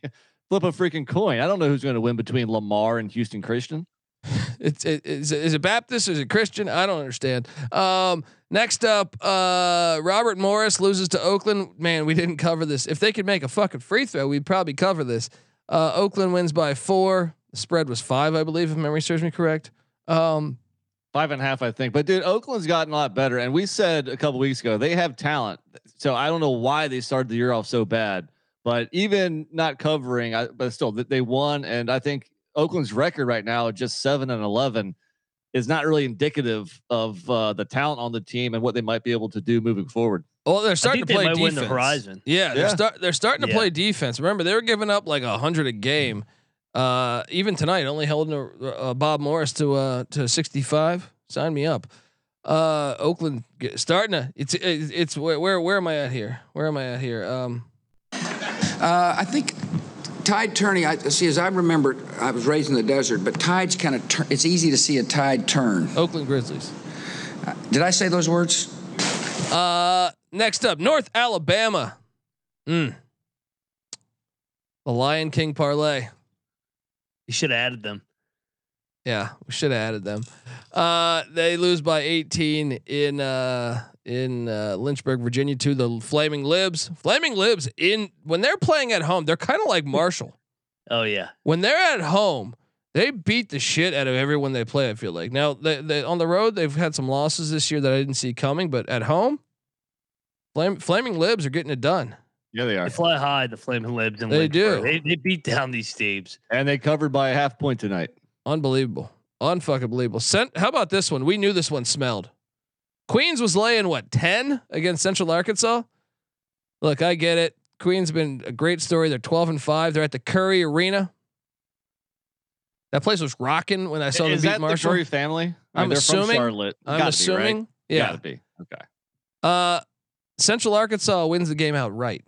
[LAUGHS] flip a freaking coin. I don't know who's going to win between Lamar and Houston Christian. [LAUGHS] It's it, is, it, is it Baptist? Is it Christian? I don't understand. Um, next up, uh, Robert Morris loses to Oakland. Man, we didn't cover this. If they could make a fucking free throw, we'd probably cover this. Uh, Oakland wins by four. The spread was five, I believe, if memory serves me correct. Um, Five and a half, I think. But dude, Oakland's gotten a lot better. And we said a couple weeks ago they have talent. So I don't know why they started the year off so bad. But even not covering, I, but still, they won. And I think Oakland's record right now, just seven and eleven, is not really indicative of uh, the talent on the team and what they might be able to do moving forward. well, they're starting think to they play might defense. win the Horizon. Yeah, they're start they're starting to Yeah. play defense. Remember, they were giving up like a hundred a game. Uh, even tonight, only holding uh, uh, Bob Morris to uh to sixty five. Sign me up. Uh, Oakland starting to. It's it's, it's where, where where am I at here? Where am I at here? Um, Uh, I think tide turning. I see. As I remember, I was raised in the desert, but tides kind of. Tur- it's easy to see a tide turn. Oakland Grizzlies. Did I say those words? Uh, next up, North Alabama. Mm. The Lion King parlay. You should have added them. Yeah, we should have added them. Uh, they lose by 18 in uh, in uh, Lynchburg, Virginia, to the Flaming Libs. Flaming Libs in when they're playing at home, they're kind of like [LAUGHS] Marshall. Oh yeah. when they're at home, they beat the shit out of everyone they play. I feel like now they, they on the road they've had some losses this year that I didn't see coming, but at home, Flame, Flaming Libs are getting it done. Yeah, they are. They are. fly high, the Flaming Libs, and They do. They, they beat down these teams. And they covered by a half point tonight. Unbelievable. Unfucking believable. Sent, how about this one? We knew this one smelled. Queens was laying what, 10 against Central Arkansas? Look, I get it. Queens been a great story. They're 12 and 5. They're at the Curry Arena. That place was rocking when I saw Is them that beat Marshall. the Curry family? I I'm mean, they're assuming- from Charlotte. I'm Gotta be, assuming. right? Yeah. Gotta be. Okay. Uh, Central Arkansas wins the game outright.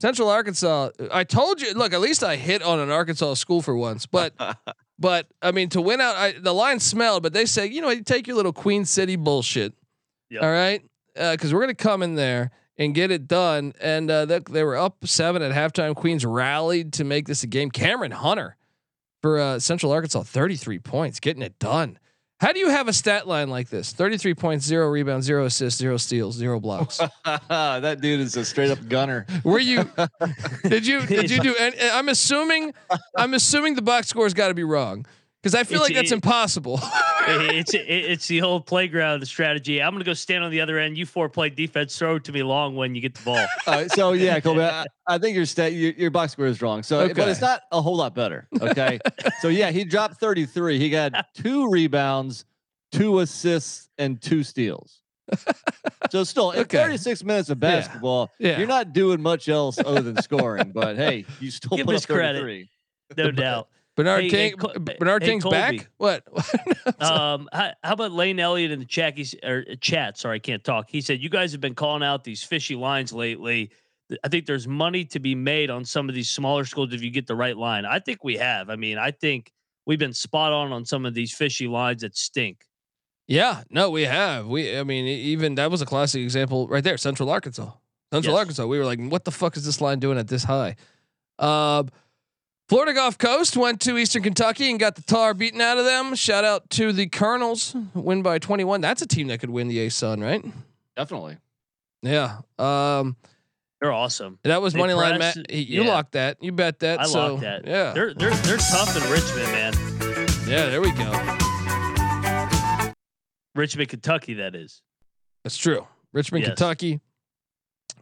Central Arkansas. I told you. Look, at least I hit on an Arkansas school for once. But, [LAUGHS] but I mean, to win out, I, the line smelled. But they say, you know, you take your little Queen City bullshit. Yep. All right, because we're gonna come in there and get it done. And uh, they, they were up seven at halftime. Queens rallied to make this a game. Camren Hunter for uh, Central Arkansas, thirty-three points, getting it done. How do you have a stat line like this? 33 points, zero rebounds, zero assists, zero steals, zero blocks. [LAUGHS] that dude is a straight up gunner. Were you? did you? Did you [LAUGHS] do? Any, I'm assuming. I'm assuming the box score's got to be wrong Because I feel It's- like that's it- impossible. [LAUGHS] it's it, it's the whole playground strategy. I'm gonna go stand on the other end. You four play defense. Throw it to me long when you get the ball. Uh, so yeah, [LAUGHS] Colby, I, I think your stat your, your box score is wrong. So, but it's not a whole lot better. Okay. so yeah, he dropped 33. He got [LAUGHS] two rebounds, two assists, and two steals. So still, in Okay. 36 minutes of basketball, Yeah. you're not doing much else other than scoring. But hey, you still Give put us up credit. No doubt. Bernard Hey, hey, King. Col- Bernard hey, King's Colby. back. What? [LAUGHS] Um, how, how about Lane Elliott in the chat? He's, or uh, chat. Sorry, I can't talk. He said you guys have been calling out these fishy lines lately. I think there's money to be made on some of these smaller schools if you get the right line. I think we have. I mean, I think we've been spot on on some of these fishy lines that stink. yeah. No, we have. We. I mean, even that was a classic example right there. Central Arkansas. Central Yes. Arkansas. We were like, what the fuck is this line doing at this high? Uh, Florida Gulf Coast went to Eastern Kentucky and got the tar beaten out of them. Shout out to the Colonels, win by 21. That's a team that could win the A Sun, right? Definitely. Yeah. Um, They're awesome. that was They money line. Matt. You yeah. locked that. You bet that. I so, locked that. Yeah. They're they're they're tough in Richmond, man. yeah. There we go. Richmond, Kentucky. That is. That's true. Richmond, Yes. Kentucky.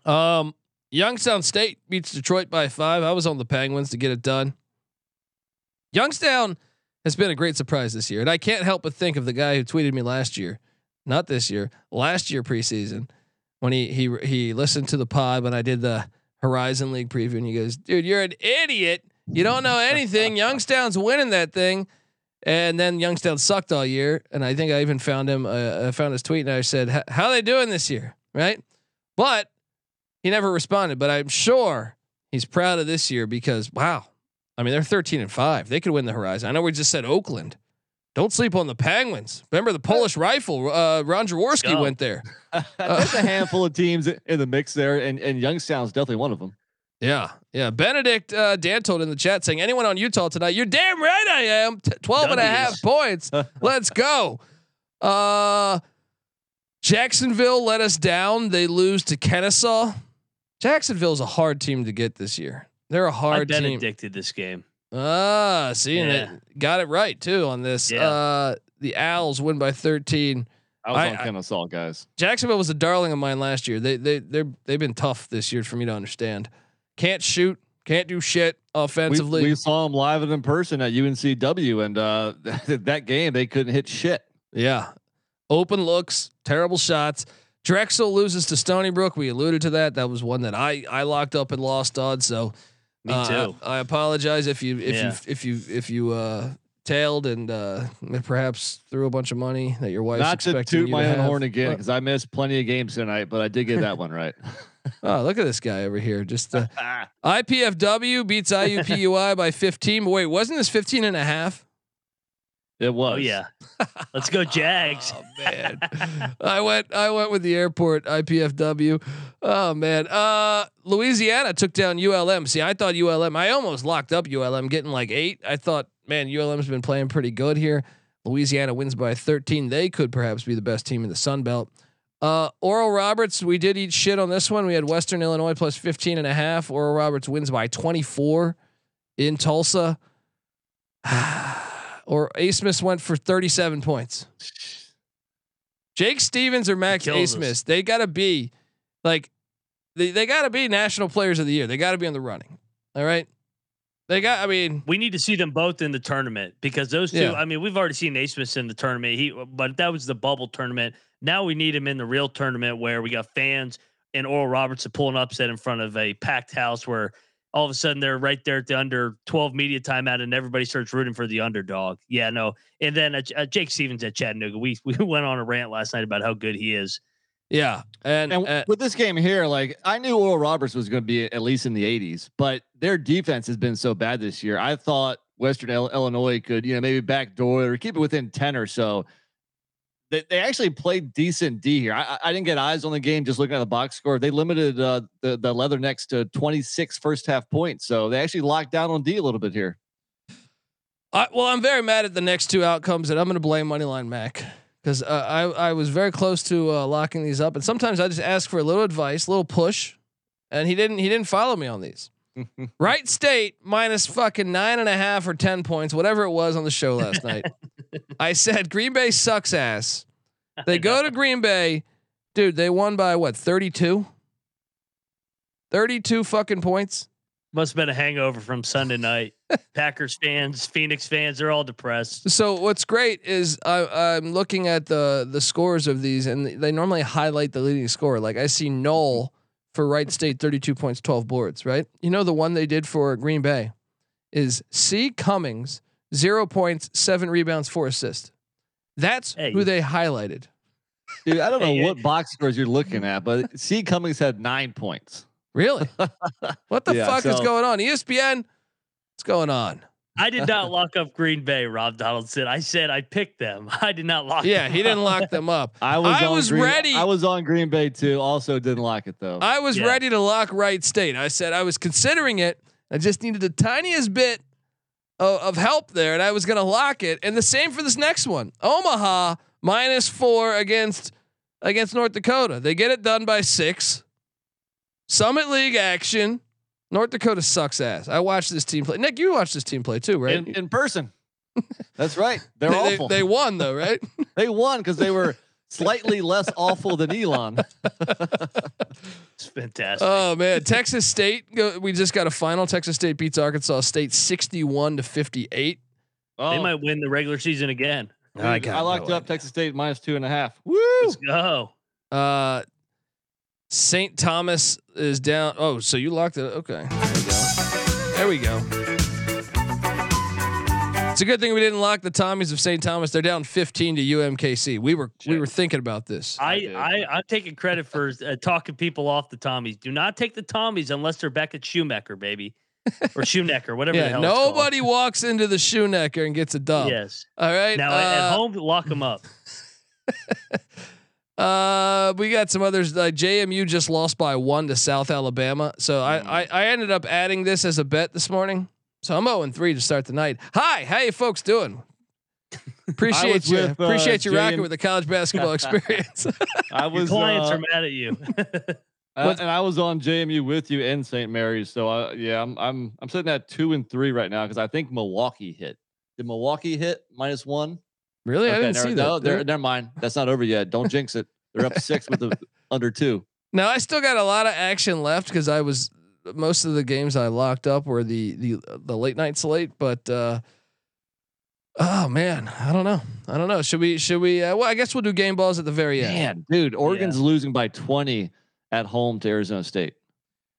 Um, Youngstown State beats Detroit by five. I was on the Penguins to get it done. Youngstown has been a great surprise this year, and I can't help but think of the guy who tweeted me last year, not this year, last year preseason, when he he he listened to the pod when I did the Horizon League preview, and he goes, "Dude, you're an idiot. You don't know anything. [LAUGHS] Youngstown's winning that thing." And then Youngstown sucked all year, and I think I even found him. Uh, I found his tweet, and I said, "H- "How they doing this year?" Right? But he never responded. But I'm sure he's proud of this year because wow, I mean they're 13 and five. They could win the Horizon. I know we just said Oakland. Don't sleep on the Penguins. Remember the Polish rifle? Uh, Ron Jaworski went there. [LAUGHS] There's a handful of teams in the mix there, and, and Youngstown's definitely one of them. Yeah, yeah. Benedict uh, Dan told in the chat saying, anyone on Utah tonight, you're damn right I am. T- 12 and a half points. [LAUGHS] Let's go. Uh, Jacksonville let us down. They lose to Kennesaw. Jacksonville's a hard team to get this year. They're a hard team. addicted this game. Ah, seeing Yeah. it. Got it right too on this. Yeah. Uh, the Owls win by 13. I was I- on I- Kennesaw, guys. Jacksonville was a darling of mine last year. They they they they've been tough this year for me to understand. Can't shoot, can't do shit We, offensively. we saw them live and in person at UNCW, and uh, [LAUGHS] that game they couldn't hit shit. yeah, open looks, terrible shots. Drexel loses to Stony Brook. We alluded to that. That was one that I I locked up and lost on. So Me uh, too. I, I apologize if you if Yeah. you if you if you uh tailed and uh perhaps threw a bunch of money that your wife's Not to expecting toot you my to own have. horn again because I missed plenty of games tonight, but I did get that one right. [LAUGHS] Oh, look at this guy over here. Just uh, [LAUGHS] IPFW beats IUPUI by 15. But wait, wasn't this 15 and a half? It was. Oh yeah. [LAUGHS] Let's go Jags. Oh man. [LAUGHS] I went I went with the airport IPFW. Oh man. Uh Louisiana took down ULM. See, I thought ULM I almost locked up ULM getting like 8. I thought, man, ULM's been playing pretty good here. Louisiana wins by 13. They could perhaps be the best team in the Sun Belt. Uh, Oral Roberts, we did eat shit on this one. We had Western Illinois plus 15 and a half. Oral Roberts wins by 24 in Tulsa. [SIGHS] [SIGHS] or Abmas went for 37 points. Jake Stephens or Max Abmas, us. they got to be like, they, they got to be national players of the year. They got to be on the running. All right. They got, I mean, We need to see them both in the tournament because those two. Yeah. I mean, we've already seen Naismith in the tournament. He, but that was the bubble tournament. Now we need him in the real tournament where we got fans and Oral Roberts to pull an upset in front of a packed house where all of a sudden they're right there at the under 12 media timeout and everybody starts rooting for the underdog. Yeah, no. And then uh, uh, Jake Stephens at Chattanooga. We [LAUGHS] we went on a rant last night about how good he is. yeah. And, And uh, with this game here, like I knew Oral Roberts was going to be at least in the 80s, but their defense has been so bad this year. I thought Western Il- Illinois could, you know, maybe backdoor or keep it within 10 or so. They, they actually played decent D here. I, I- didn't get eyes on the game just looking at the box score. They limited uh, the the Leathernecks to 26 first half points, so they actually locked down on D a little bit here. I, well, I'm very mad at the next two outcomes, and I'm going to blame Moneyline Mac because uh, I I was very close to uh, locking these up, and sometimes I just ask for a little advice, a little push, and he didn't he didn't follow me on these. [LAUGHS] Wright State minus fucking nine and a half or ten points, whatever it was on the show last night. [LAUGHS] I said Green Bay sucks ass. [LAUGHS] They go to Green Bay, dude. They won by what 32? 32 fucking points. Must have been a hangover from Sunday night. [LAUGHS] Packers fans, Phoenix fans, they're all depressed. So what's great is I, I'm looking at the the scores of these, and they normally highlight the leading score. Like I see Noel for Wright State, 32 points, 12 boards. Right? You know the one they did for Green Bay is C Cummings, zero points, seven rebounds, four assists. That's Hey. who they highlighted. Dude, I don't know Hey, what box scores you're looking at, but C Cummings had nine points. Really? [LAUGHS] what the Yeah, fuck is going on? ESPN, what's going on? I did not lock up Green Bay, Rob Donaldson. I said I picked them. [LAUGHS] I did not lock Yeah, them he didn't lock them up. I was, I on was Green, ready. I was on Green Bay too. Also didn't lock it though. I was Yeah. ready to lock Wright State. I said I was considering it. I just needed the tiniest bit of, of help there, and I was going to lock it. And the same for this next one: Omaha minus four against against North Dakota. They get it done by six. Summit League action. North Dakota sucks ass. I watched this team play. Nick, you watched this team play too, right? in, in person. That's right. [LAUGHS] They're they, they- awful. they They, won though, right? [LAUGHS] They won because they were slightly less awful than Elon. [LAUGHS] It's fantastic. Oh man, Texas State. We just got a final. Texas State beats Arkansas State sixty-one to fifty-eight. Oh, they might win the regular season again. dude, I I, locked no up idea. Texas State minus two and a half. Woo! Let's go. Uh, St. Thomas is down. Oh, so you locked it. Okay. There we go. There we go. It's a good thing we didn't lock the Tommies of St. Thomas. They're down 15 to UMKC. We were we were thinking about this. I, I I'm taking credit for uh, talking people off the Tommies. Do not take the Tommies unless they're back at Schumacher, baby, or Shoemaker, whatever the Yeah, hell. it's called. nobody walks into the Schoenecker and gets a dub. Yes. All right. Now uh, at home, lock them up. [LAUGHS] Uh, we got some others. Uh, JMU just lost by one to South Alabama. So Mm. I, I I ended up adding this as a bet this morning. So I'm 0 3 to start the night. Hi, how you folks doing? Appreciate [LAUGHS] you. with, uh, Appreciate you rocking JM with the college basketball [LAUGHS] experience. I Your was clients uh, are mad at you. [LAUGHS] Uh, and I was on JMU with you in St. Mary's. So I, yeah, I'm I'm I'm sitting at two and three right now because I think Milwaukee hit. Did Milwaukee hit minus one? really, I didn't never, see no, that. they're- never mind. That's not over yet. Don't jinx it. They're up six with the under two. Now I still got a lot of action left because I was most of the games I locked up were the the the late night slate, but uh oh man, I don't know. I don't know. Should we should we uh, well I guess we'll do game balls at the very end. Man, dude, Oregon's losing by 20 at home to Arizona State.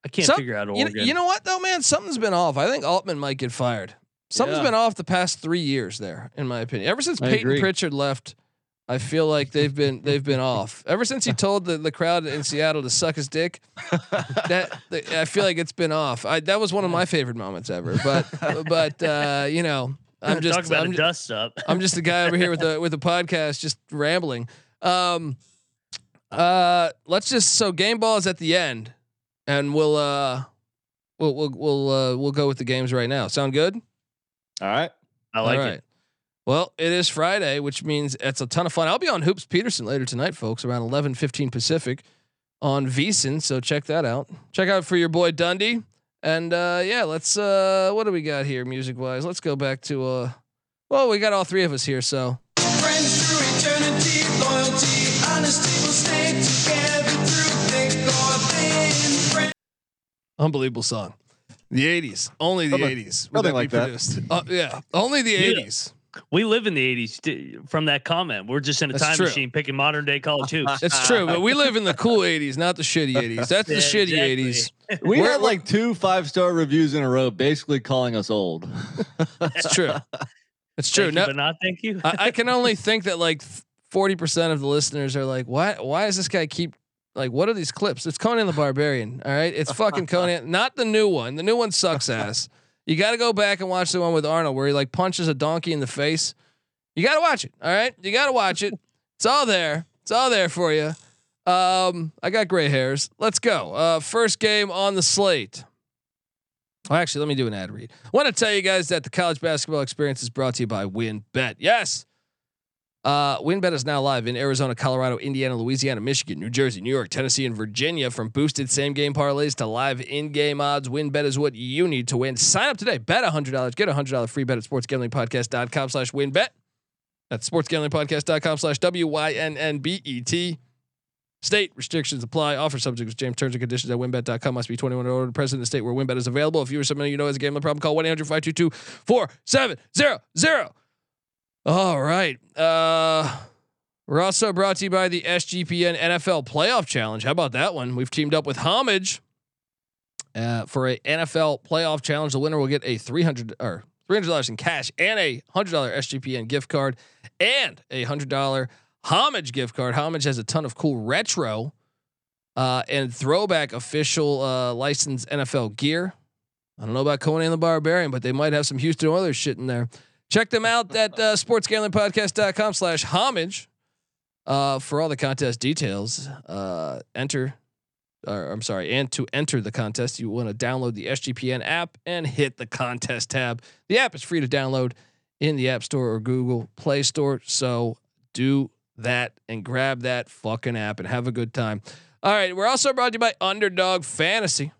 I can't Some- figure out You, Oregon. you know what though, man? Something's been off. I think Altman might get fired. Something's Yeah. been off the past three years there, in my opinion. Ever since I Payton agree. Pritchard left, I feel like they've been they've been off. Ever since he [LAUGHS] told the, the crowd in Seattle to suck his dick, that th- I feel like it's been off. I, that was one of my favorite moments ever. But but uh, you know, I'm just talk about I'm, a dust up. I'm just a guy over here with a with a podcast, just rambling. Um, uh, let's just so game ball is at the end, and we'll uh, we'll we'll we'll uh, we'll go with the games right now. Sound good? All right. I like All right. it. Well, it is Friday, which means it's a ton of fun. I'll be on Hoops Peterson later tonight, folks, around eleven fifteen Pacific on VSiN. So check that out. Check out for your boy Dundee. And uh, yeah, let's uh, what do we got here music wise? Let's go back to uh, well, we got all three of us here, so Unbelievable song. The 80s. Only the Something- 80s. something we like that. Uh, yeah. Only the Yeah. 80s. We live in the 80s t- from that comment. We're just in a That's time true. machine picking modern day college hoops. [LAUGHS] It's true, but we live in the cool 80s, not the shitty [LAUGHS] 80s. That's the Yeah, shitty exactly. 80s. We We're- had like two five star reviews in a row, basically calling us old. [LAUGHS] That's true. That's true. Thank you, No, but not thank you. I, I can only think that like 40% of the listeners are like, why, why does this guy keep like, what are these clips? It's Conan the Barbarian. All right. It's fucking Conan, not the new one. The new one sucks ass. You got to go back and watch the one with Arnold where he like punches a donkey in the face. You got to watch it. All right. You got to watch it. [LAUGHS] It's all there. It's all there for you. Um, I got gray hairs. Let's go. Uh, first game on the slate. Oh, actually, let me do an ad read. I want to tell you guys that the college basketball experience is brought to you by WynnBET. Yes, Uh, WynnBET is now live in Arizona, Colorado, Indiana, Louisiana, Michigan, New Jersey, New York, Tennessee, and Virginia. From boosted same game parlays to live in game odds, WynnBET is what you need to win. Sign up today. Bet $100. Get a $100 free bet at sportsgamblingpodcast.com slash wynnbet. That's sportsgamblingpodcast.com slash W-Y-N-N-B-E-T. State restrictions apply. Offer subject to James terms and conditions at wynnbet.com. Must be 21 or older. Present in the state where WynnBET is available. If you or somebody you know has a gambling problem, call 1-800-522-4700. All right. Uh, we're also brought to you by the SGPN NFL Playoff Challenge. How about that one? We've teamed up with Homage uh, for a NFL Playoff Challenge. The winner will get a 300 or $300 in cash and a $100 SGPN gift card and a $100 Homage gift card. Homage has a ton of cool retro uh, and throwback official uh, licensed NFL gear. I don't know about Conan and the Barbarian, but they might have some Houston Oilers shit in there. Check them out at uh, sportsgamblingpodcast.com slash homage uh, for all the contest details. Uh, enter, or I'm sorry, and to enter the contest, you want to download the SGPN app and hit the contest tab. The app is free to download in the App Store or Google Play Store. So do that and grab that fucking app and have a good time. All right, we're also brought to you by Underdog Fantasy.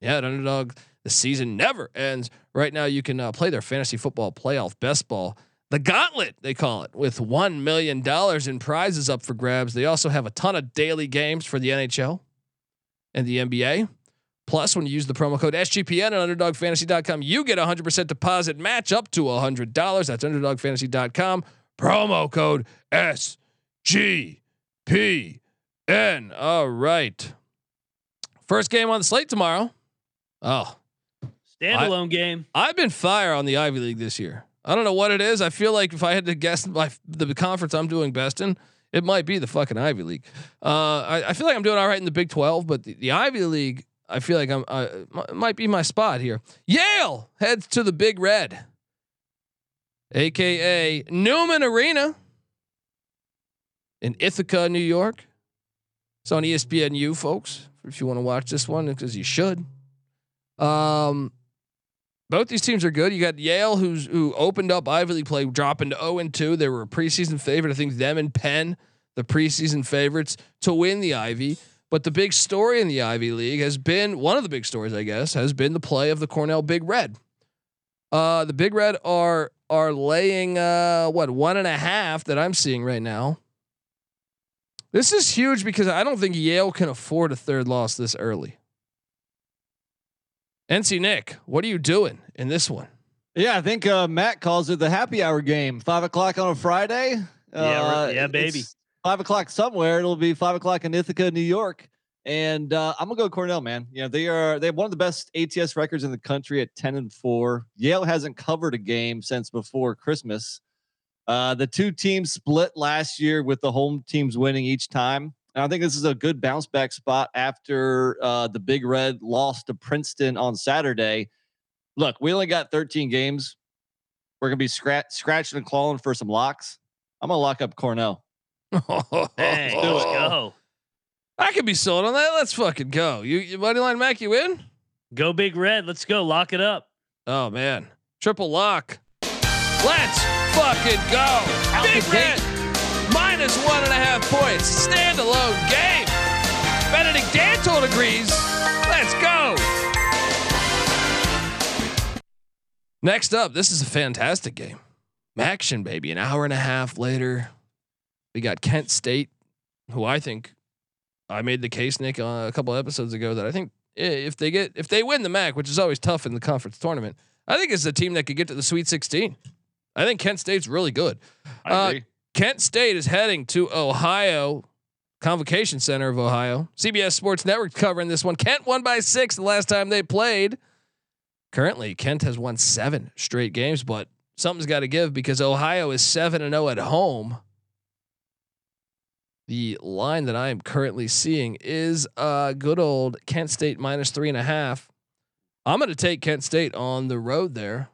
Yeah, Underdog, the season never ends. Right now, you can uh, play their fantasy football playoff best ball, the gauntlet, they call it, with $1 million in prizes up for grabs. They also have a ton of daily games for the NHL and the NBA. Plus, when you use the promo code SGPN at underdogfantasy.com, you get a 100% deposit match up to $100. That's underdogfantasy.com. Promo code SGPN. All right. First game on the slate tomorrow. Oh, Standalone game. I've been fire on the Ivy League this year. I don't know what it is. I feel like if I had to guess my the conference I'm doing best in, it might be the fucking Ivy League. Uh, I, I, feel like I'm doing all right in the Big Twelve, but the, the Ivy League, I feel like I'm might be my spot here. Yale heads to the Big Red, aka Newman Arena in Ithaca, New York. It's on ESPNU, folks. If you want to watch this one, because you should. Um, both these teams are good. You got Yale, who's who opened up Ivy League play, dropping to zero and two. They were a preseason favorite. I think them and Penn, the preseason favorites to win the Ivy. But the big story in the Ivy League has been one of the big stories, I guess, has been the play of the Cornell Big Red. Uh, the Big Red are are laying uh, what one and a half that I'm seeing right now. This is huge because I don't think Yale can afford a third loss this early. NC Nick, what are you doing in this one? Yeah, I think uh, Matt calls it the happy hour game. Five o'clock on a Friday. Yeah, uh, yeah, baby. Five o'clock somewhere. It'll be five o'clock in Ithaca, New York. And uh, I'm gonna go Cornell, man. Yeah, they are they have one of the best ATS records in the country at 10 and 4. Yale hasn't covered a game since before Christmas. Uh, the two teams split last year with the home teams winning each time. And I think this is a good bounce back spot after uh, the Big Red lost to Princeton on Saturday. Look, we only got 13 games. We're gonna be scratch, scratching and clawing for some locks. I'm gonna lock up Cornell. Dang, let's go. I could be sold on that. Let's fucking go. You, you Moneyline Mac, you win? Go big red. Let's go. Lock it up. Oh man. Triple lock. Let's fucking go. Out big red. Minus one and a half points. Standalone game. Benedict Dantold agrees. Let's go. Next up, this is a fantastic game. Action, baby. An hour and a half later, we got Kent State, who I think I made the case, Nick, uh, a couple episodes ago that I think if they get if they win the MAC, which is always tough in the conference tournament, I think it's a team that could get to the Sweet 16. I think Kent State's really good. I agree. Uh, Kent State is heading to Ohio, Convocation Center of Ohio. CBS Sports Network covering this one. Kent won by six the last time they played. Currently, Kent has won seven straight games, but something's got to give because Ohio is seven and zero at home. The line that I am currently seeing is uh good old Kent State minus three and a half. I'm going to take Kent State on the road there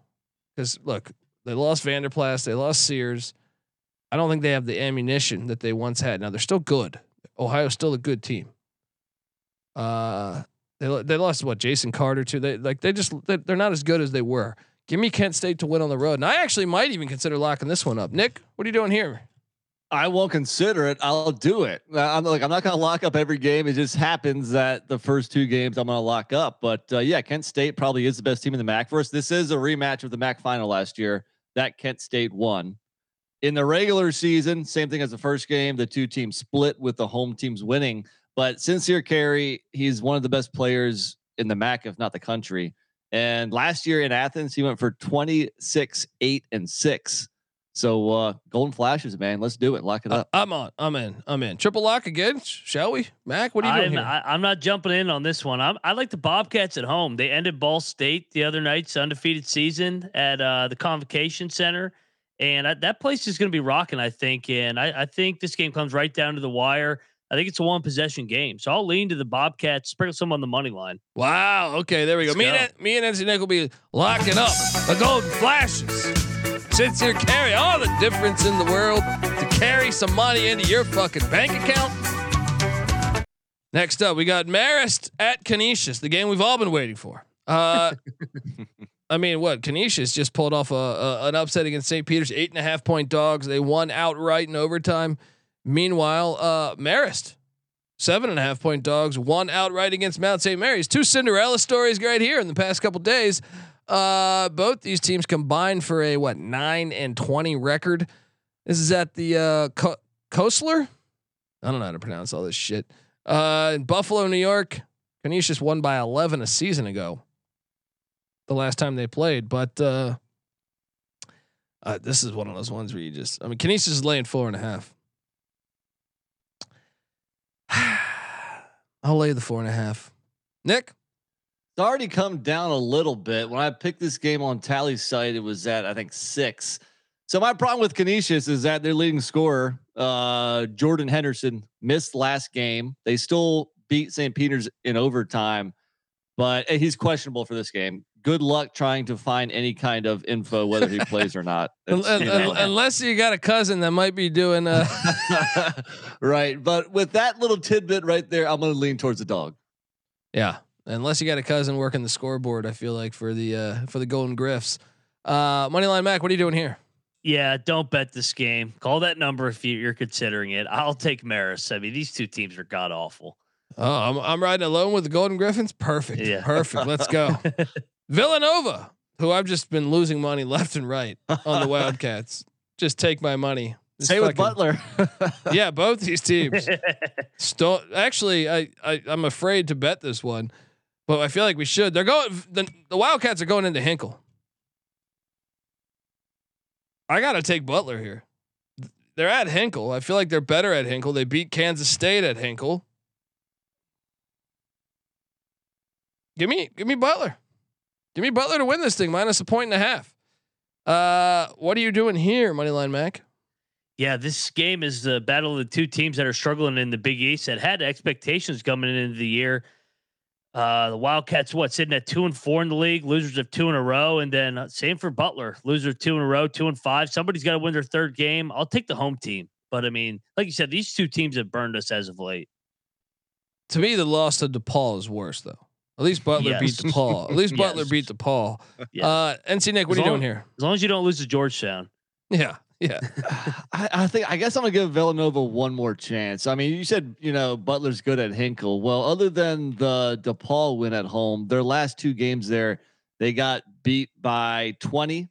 because look, they lost Vander Plas, they lost Sears. I don't think they have the ammunition that they once had. Now they're still good. Ohio's still a good team. Uh, they they lost what Jason Carter too. They like they just they, they're not as good as they were. Give me Kent State to win on the road, and I actually might even consider locking this one up. Nick, what are you doing here? I won't consider it. I'll do it. I'm like, I'm not going to lock up every game. It just happens that the first two games I'm going to lock up. But uh, yeah, Kent State probably is the best team in the MAC us. This is a rematch of the MAC final last year that Kent State won. In the regular season, same thing as the first game. The two teams split with the home teams winning. But Sincere Carry, he's one of the best players in the MAC, if not the country. And last year in Athens, he went for 26, 8, and 6. So uh Golden Flashes, man, let's do it. Lock it Uh, up. I'm on. I'm in. I'm in. Triple lock again, shall we? Mac, what are you doing I'm, here? I, I'm not jumping in on this one. I'm, I like the Bobcats at home. They ended Ball State the other night's undefeated season at uh, the Convocation Center, and I, that place is going to be rocking. I think, and I, I think this game comes right down to the wire. I think it's a one possession game, so I'll lean to the Bobcats. Sprinkle some on the money line. wow. Okay, there we go. Let's Me go. and me and NC Nick will be locking up the Golden Flashes. Sincere carry all the difference in the world to carry some money into your fucking bank account. Next up, we got Marist at Canisius, the game we've all been waiting for. Uh, [LAUGHS] I mean, what Canisius just pulled off a, a an upset against St. Peter's, eight and a half point dogs. They won outright in overtime. Meanwhile, uh, Marist, seven and a half point dogs, won outright against Mount St. Mary's. Two Cinderella stories right here in the past couple days. Uh, both these teams combined for a what nine and twenty record. This is at the uh, Co- Koessler. I don't know how to pronounce all this shit. Uh, in Buffalo, New York, Canisius won by eleven a season ago. The last time they played, but uh, uh, this is one of those ones where you just. I mean, Canisius is laying four and a half. [SIGHS] I'll lay the four and a half. Nick. It's already come down a little bit. When I picked this game on Tallysight, it was at I think six. So my problem with Canisius is that their leading scorer, uh, Jordan Henderson, missed last game. They still beat St. Peter's in overtime, but uh, he's questionable for this game. Good luck trying to find any kind of info whether he plays or not. [LAUGHS] It's, you know. unless you got a cousin that might be doing uh [LAUGHS] right, but with that little tidbit right there, I'm going to lean towards the dog. yeah unless you got a cousin working the scoreboard i feel like for the uh for the golden griffs uh moneyline mac what are you doing here Yeah, don't bet this game. Call that number if you- you're considering it. I'll take Maris. I mean, these two teams are god awful. Oh i'm, I'm riding alone with the golden griffins perfect Yeah. perfect let's go [LAUGHS] villanova who i've just been losing money left and right on the wildcats just take my money This Say with Butler. [LAUGHS] yeah both these teams [LAUGHS] Still, actually, I, I I'm afraid to bet this one, but I feel like we should. They're going. The, the Wildcats are going into Hinkle. I gotta take Butler here. They're at Hinkle. I feel like they're better at Hinkle. They beat Kansas State at Hinkle. Give me, give me Butler. Give me Butler to win this thing minus a point and a half. Uh, what are you doing here, Moneyline Mac? Yeah, this game is the battle of the two teams that are struggling in the Big East that had expectations coming into the year. Uh, the Wildcats, what sitting at two and four in the league, losers of two in a row, and then uh, same for Butler, loser of two in a row, two and five. Somebody's got to win their third game. I'll take the home team, but I mean, like you said, these two teams have burned us as of late. to me, the loss to DePaul is worse though. At least Butler beat Yes. DePaul. At least [LAUGHS] Butler Yes. beat DePaul. Yeah. Uh, NC Nick, what As are you long- doing here? As long as you don't lose to Georgetown. Yeah, yeah. [LAUGHS] [SIGHS] I, I think I guess I'm gonna give Villanova one more chance. I mean, you said you know Butler's good at Hinkle. Well, other than the DePaul win at home, their last two games there, they got beat by 20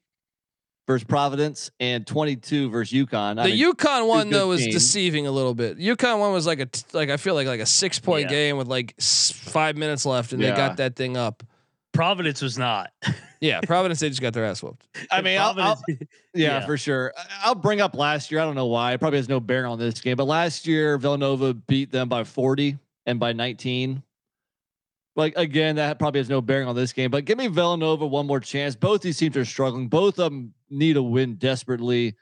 versus Providence and 22 versus UConn. I The mean, UConn one though was teams. deceiving a little bit. UConn one was like a t- like I feel like like a six point Yeah. game with like s- five minutes left, and they got that thing up. Providence was not. [LAUGHS] Yeah, Providence they just got their ass whooped. I mean, I'll, I'll- yeah, Yeah. for sure. I- I'll bring up last year. I don't know why. It probably has no bearing on this game, but last year Villanova beat them by 40 and by 19. Like again, that probably has no bearing on this game. But give me Villanova one more chance. Both these teams are struggling. Both of them need a win desperately.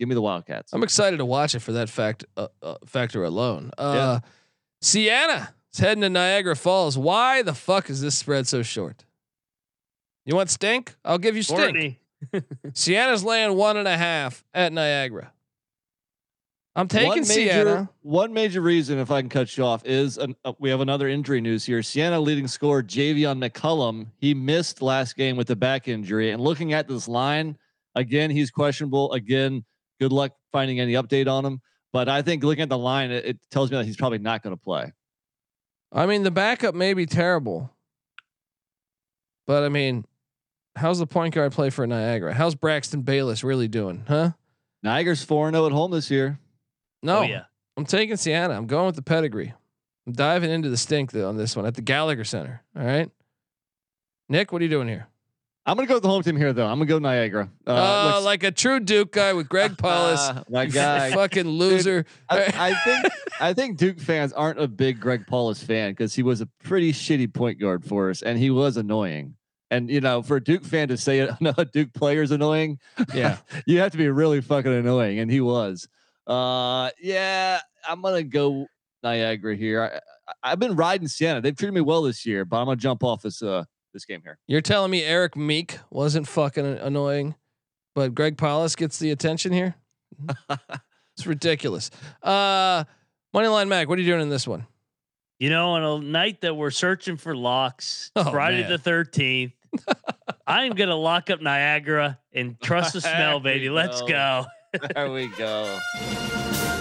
Give me the Wildcats. I'm excited to watch it for that fact uh, uh, factor alone. Uh, Siena is heading to Niagara Falls. Why the fuck is this spread so short? You want stink? I'll give you stink. Courtney. [LAUGHS] Siena's laying one and a half at Niagara. I'm taking one major, Siena. One major reason, if I can cut you off, is an, uh, we have another injury news here. Siena leading scorer Javian McCollum. He missed last game with a back injury. And looking at this line, again, he's questionable. Again, Good luck finding any update on him. But I think looking at the line, it, it tells me that he's probably not going to play. I mean, the backup may be terrible, but I mean, how's the point guard play for Niagara? How's Braxton Bayless really doing? Huh? Niagara's four zero at home this year. No, Oh yeah. I'm taking Siena. I'm going with the pedigree. I'm diving into the stink though on this one at the Gallagher Center. All right, Nick, what are you doing here? I'm gonna go with the home team here, though. I'm gonna go Niagara. Uh, Uh, looks- like a true Duke guy with Greg [LAUGHS] Paulus. Ah, my guy. [LAUGHS] fucking loser. I, [LAUGHS] I think I think Duke fans aren't a big Greg Paulus fan because he was a pretty shitty point guard for us, and he was annoying. And you know, for a Duke fan to say a Duke player is annoying, Yeah. you have to be really fucking annoying, and he was. Uh, yeah, I'm gonna go Niagara here. I, I, I've been riding Siena; they've treated me well this year, but I'm gonna jump off this uh this game here. You're telling me Erik Meek wasn't fucking annoying, but Greg Paulus gets the attention here? [LAUGHS] it's ridiculous. Uh Moneyline Mac, what are you doing in this one? You know, on a night that we're searching for locks, Oh, Friday man. the thirteenth, [LAUGHS] I'm gonna lock up Niagara and trust the smell, baby. Let's go. There we go.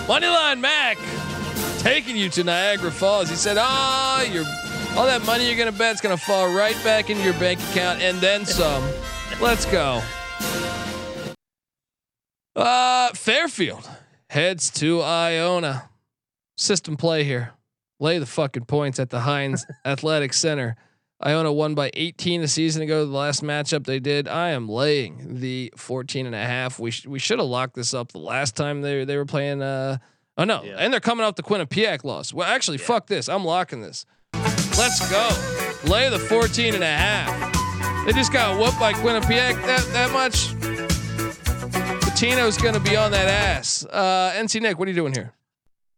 Moneyline Mac taking you to Niagara Falls. He said, "Ah, your all that money you're gonna bet is gonna fall right back into your bank account and then some." Let's go. Uh, Fairfield heads to Iona. System play here. Lay the fucking points at the Hynes Athletic Center. Iona won by 18 a season ago. The last matchup they did. I am laying the 14 and a half. We sh- we should have locked this up the last time they they were playing. Uh, oh no, Yeah. and they're coming off the Quinnipiac loss. Well, actually, fuck this. I'm locking this. Let's go. Lay the 14 and a half. They just got whooped by Quinnipiac that that much. Pitino's gonna be on that ass. Uh, NC Nick, what are you doing here?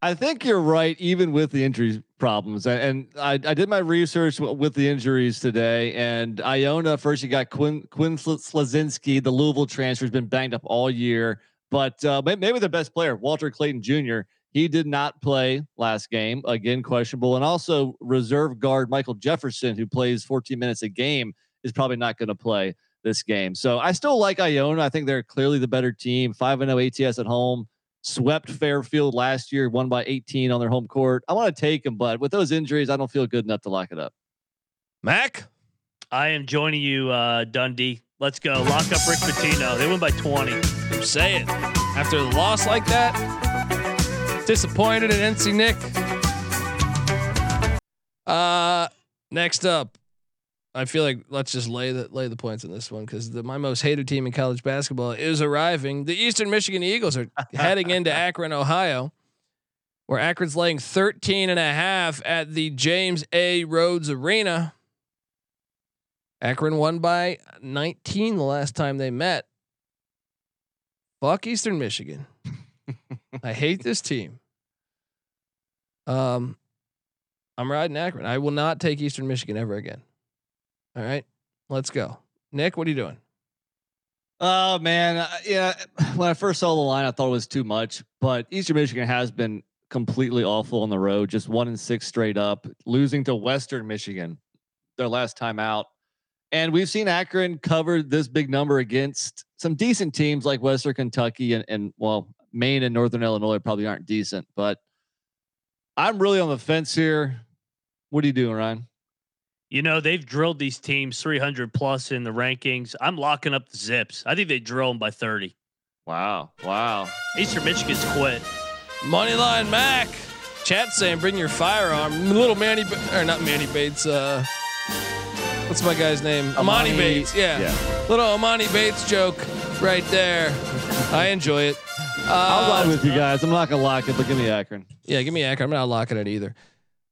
I think you're right, even with the injury problems. And, I, I did my research with the injuries today. And Iona, first you got Quinn Quinn Slazinski, the Louisville transfer, has been banged up all year. But uh, maybe the best player, Walter Clayton Jr., he did not play last game, again questionable. And also reserve guard Michael Jefferson, who plays 14 minutes a game, is probably not going to play this game. So I still like Iona. I think they're clearly the better team. 5 0 ATS at home swept Fairfield last year, won by 18 on their home court. I want to take them, but with those injuries, I don't feel good enough to lock it up. Mac? I am joining you, uh, Dundee. Let's go. Lock up Rick Pitino. They win by 20. Say it. After a loss like that, disappointed in NC Nick. Uh, next up, I feel like let's just lay the lay the points in this one because the my most hated team in college basketball is arriving. The Eastern Michigan Eagles are [LAUGHS] heading into Akron, Ohio, where Akron's laying 13 and a half at the James A. Rhodes Arena. Akron won by 19 the last time they met. Fuck Eastern Michigan. [LAUGHS] I hate this team. Um, I'm riding Akron. I will not take Eastern Michigan ever again. All right, let's go. Nick, what are you doing? Oh man, uh, yeah. [SIGHS] When I first saw the line, I thought it was too much. But Eastern Michigan has been completely awful on the road, just one and six straight up, losing to Western Michigan their last time out. And we've seen Akron cover this big number against some decent teams like Western Kentucky and, and well, Maine and Northern Illinois probably aren't decent, but I'm really on the fence here. What are you doing, Ryan? You know, they've drilled these teams 300 plus in the rankings. I'm locking up the zips. I think they drill them by 30. Wow. Wow. Eastern Michigan's quit. Moneyline Mac. Chat saying bring your firearm. Little Manny Ba- or not Manny Bates. Uh, what's my guy's name? Amani, Amani- Bates. Yeah. yeah. Little Amani Bates joke right there. I enjoy it. I'll Uh, ride with you guys. I'm not gonna lock it, but give me Akron. Yeah, give me Akron. I'm not locking it either.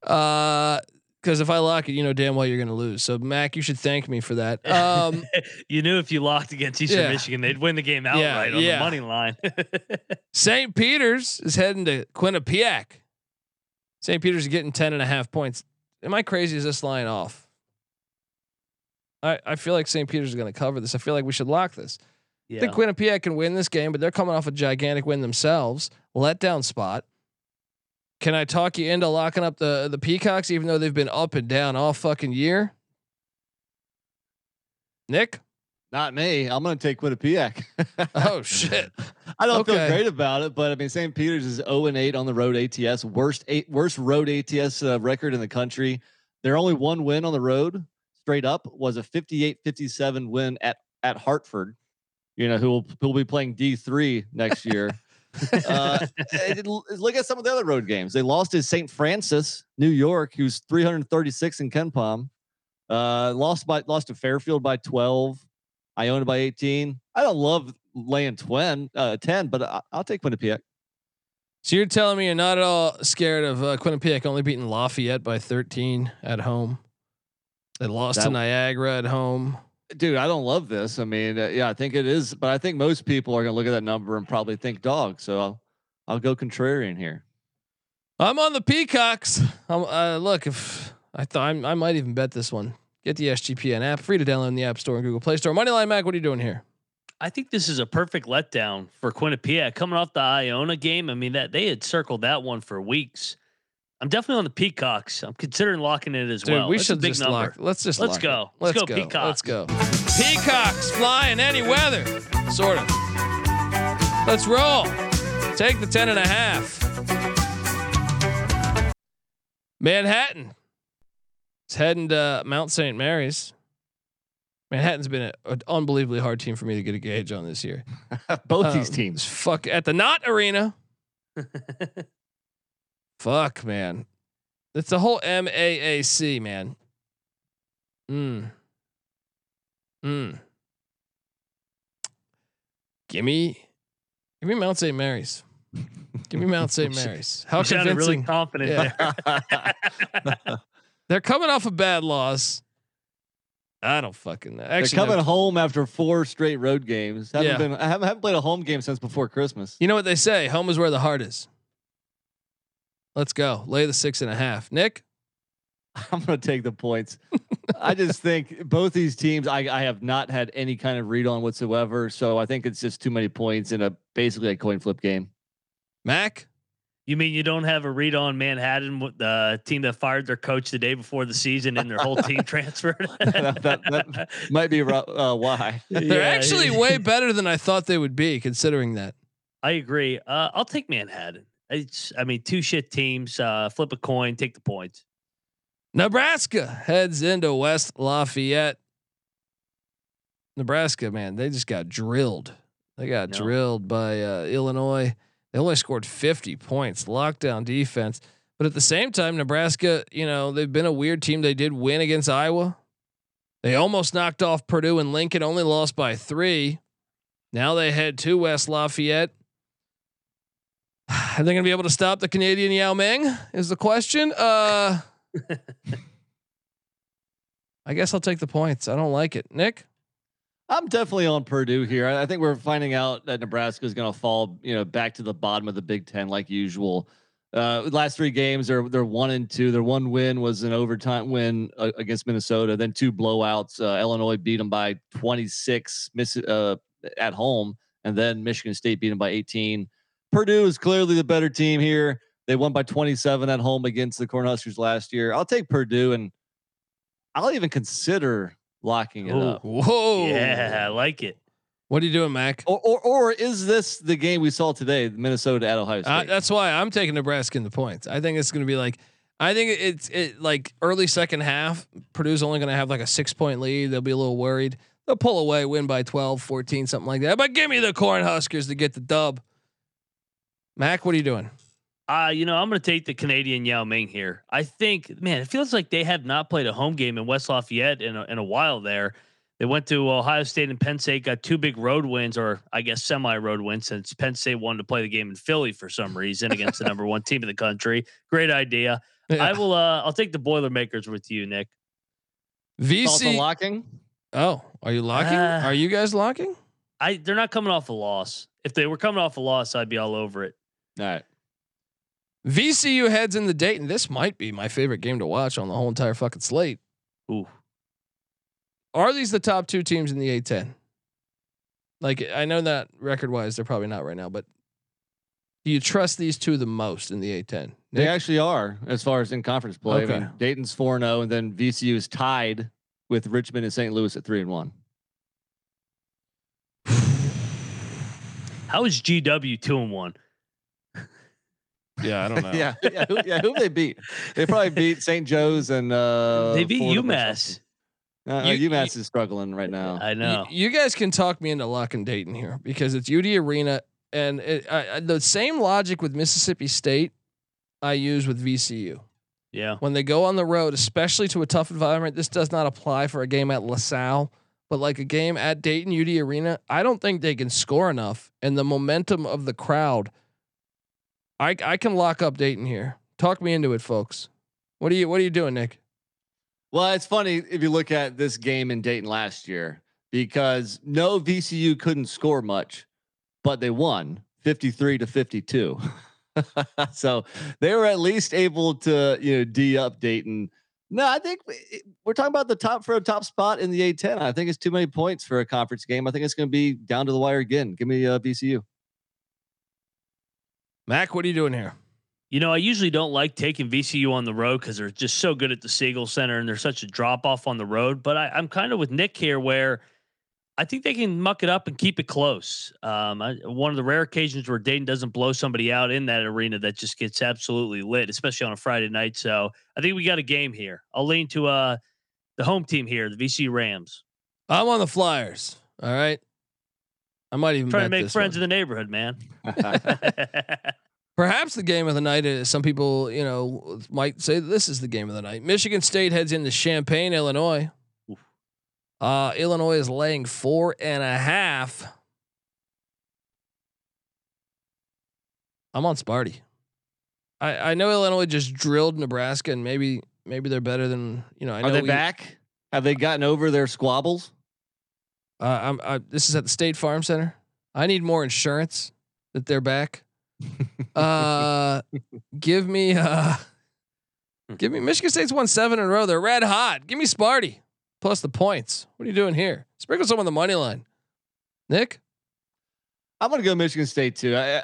Uh, because if I lock it, you know damn well you're going to lose. So Mac, you should thank me for that. Um, [LAUGHS] You knew if you locked against Eastern Yeah. Michigan, they'd win the game outright Yeah, on yeah. the money line. [LAUGHS] St. Peter's is heading to Quinnipiac. St. Peter's is getting 10 and a half points. Am I crazy? Is this line off? I, I feel like St. Peter's is going to cover this. I feel like we should lock this. I yeah. think Quinnipiac can win this game, but they're coming off a gigantic win themselves. Letdown spot. Can I talk you into locking up the the Peacocks, even though they've been up and down all fucking year? Nick? Not me. I'm gonna take Quinnipiac. [LAUGHS] Oh shit. [LAUGHS] I don't Okay. feel great about it, but I mean, St. Peter's is 0 and 8 on the road ATS, worst eight, worst road ATS uh, record in the country. Their only one win on the road, straight up, was a 58-57 win at at Hartford. You know, who will who will be playing D three next year. [LAUGHS] [LAUGHS] uh, look at some of the other road games. They lost to St. Francis, New York, who's 336 in KenPom. Uh, lost by lost to Fairfield by 12. I Iona by 18. I don't love laying 10, uh, 10 but I, I'll take Quinnipiac. So you're telling me you're not at all scared of uh, Quinnipiac only beating Lafayette by 13 at home? They lost to Niagara at home. Dude, I don't love this. I mean, uh, yeah, I think it is, but I think most people are going to look at that number and probably think dog. So I'll, I'll go contrarian here. I'm on the Peacocks. I'm, uh, look, if I thought I'm, I might even bet this one. Get the SGPN app, free to download in the App Store and Google Play Store. Moneyline Mac, what are you doing here? I think this is a perfect letdown for Quinnipiac coming off the Iona game. I mean that they had circled that one for weeks. I'm definitely on the Peacocks. I'm considering locking it as Dude, well. we That's a should big just number. lock. Let's just Let's lock it. go. Let's go, Peacocks. Let's go. Peacocks fly in any weather, sort of. Let's roll. Take the 10 and a half. Manhattan. It's heading to Mount St. Mary's. Manhattan's been a- an unbelievably hard team for me to get a gauge on this year. [LAUGHS] Both these Um, teams. Fuck at the Knott Arena. [LAUGHS] Fuck, man. It's the whole MAAC, man. Mm. Mm. Gimme, give me Mount St. Mary's. Give me Mount St. [LAUGHS] Mary's. How you sounded really confident Yeah. [LAUGHS] They're coming off a bad loss. I don't fucking know. They're Actually, coming no. home after four straight road games. Haven't Yeah. been. I haven't, haven't played a home game since before Christmas. you know what they say? Home is where the heart is. Let's go. Lay the six and a half. Nick. [LAUGHS] I'm going to take the points. [LAUGHS] I just think both these teams, I, I have not had any kind of read on whatsoever. So I think it's just too many points in a basically a coin flip game. Mac. You mean you don't have a read on Manhattan, with the team that fired their coach the day before the season and their whole team [LAUGHS] transferred? That- that- that Might be uh, why. They're Yeah, actually way better than I thought they would be, considering that. I agree. Uh, I'll take Manhattan. It's, I mean, two shit teams. Uh, flip a coin, take the points. Nebraska heads into West Lafayette. Nebraska, man, they just got drilled. They got No. drilled by uh, Illinois. They only scored 50 points, lockdown defense. But at the same time, Nebraska, you know, they've been a weird team. They did win against Iowa. They almost knocked off Purdue and Lincoln, only lost by three. Now they head to West Lafayette. Are they going to be able to stop the Canadian Yao Ming? Is the question. Uh, [LAUGHS] I guess I'll take the points. I don't like it. Nick? I'm definitely on Purdue here. I I think we're finding out that Nebraska is going to fall, you know, back to the bottom of the Big Ten like usual. Uh, last three games, they're they're one and two. Their one win was an overtime win uh, against Minnesota. Then two blowouts. Uh, Illinois beat them by 26 miss, uh, at home, and then Michigan State beat them by 18. Purdue is clearly the better team here. They won by 27 at home against the Cornhuskers last year. I'll take Purdue, and I'll even consider locking it Ooh. up. Whoa. Yeah, I like it. What are you doing, Mac? Or, or or is this the game we saw today, Minnesota at Ohio State? Uh, that's why I'm taking Nebraska in the points. I think it's going to be like, I think it's it like early second half. Purdue's only going to have like a six point lead. They'll be a little worried. They'll pull away, win by 12, 14, something like that. But give me the Cornhuskers to get the dub. Mac, what are you doing? Uh, you know, I'm going to take the Canadian Yao Ming here. I think, man, it feels like they have not played a home game in West Lafayette in a, in a while there. They went to Ohio State and Penn State, got two big road wins, or I guess semi road wins, since Penn State wanted to play the game in Philly for some reason against the [LAUGHS] number one team in the country. Great idea. I will. Uh, I'll take the Boilermakers with you, Nick. also VC. locking. oh, are you locking? Uh, are you guys locking? I they're not coming off a loss. If they were coming off a loss, I'd be all over it. All right. VCU heads in into Dayton. This might be my favorite game to watch on the whole entire fucking slate. Ooh, Are these the top two teams in the A10? Like I know that record wise, they're probably not right now, but do you trust these two the most in the A10? They actually are as far as in conference play. I Okay. mean, Dayton's 4 0, and then VCU is tied with Richmond and St. Louis at 3 and 1. [SIGHS] How is GW two and one? Yeah, I don't [LAUGHS] know. yeah, yeah, who, yeah. Who they beat? They probably beat St. Joe's and uh, they beat Fordham or UMass. Uh, You- UMass is struggling right now. I know. You, you guys can talk me into locking Dayton here because it's UD Arena, and it, I, I- the same logic with Mississippi State I use with VCU. yeah. When they go on the road, especially to a tough environment, this does not apply for a game at LaSalle, but like a game at Dayton UD Arena, I don't think they can score enough, and the momentum of the crowd. I I can lock up Dayton here. Talk me into it, folks. What are you What are you doing, Nick? Well, it's funny if you look at this game in Dayton last year because no VCU couldn't score much, but they won 53 to 52. [LAUGHS] so they were at least able to, you know, D up Dayton. No, I think we- we're talking about the top for a top spot in the A10. I think it's too many points for a conference game. I think it's going to be down to the wire again. Give me uh, VCU. Mac, what are you doing here? You know, I usually don't like taking VCU on the road because they're just so good at the Siegel Center and there's such a drop off on the road. But I, I'm kind of with Nick here where I think they can muck it up and keep it close. Um, I, one of the rare occasions where Dayton doesn't blow somebody out in that arena that just gets absolutely lit, especially on a Friday night. So I think we got a game here. I'll lean to uh, the home team here, the VC Rams. I'm on the Flyers. All right. I might even Trying to make this friends one. in the neighborhood, man. [LAUGHS] [LAUGHS] Perhaps the game of the night is some people, you know, might say this is the game of the night. Michigan State heads into Champaign, Illinois. Uh, Illinois is laying four and a half. I'm on Sparty. I, I know Illinois just drilled Nebraska, and maybe maybe they're better than you know. I know Are they we- back? Have they gotten over their squabbles? Uh, I'm, I, this is at the State Farm Center. I need more insurance that they're back. [LAUGHS] uh, give me, uh, give me Michigan State's won seven in a row. They're red hot. Give me Sparty plus the points. What are you doing here? Sprinkle some on the money line. Nick, I'm going to go Michigan State too. I, I,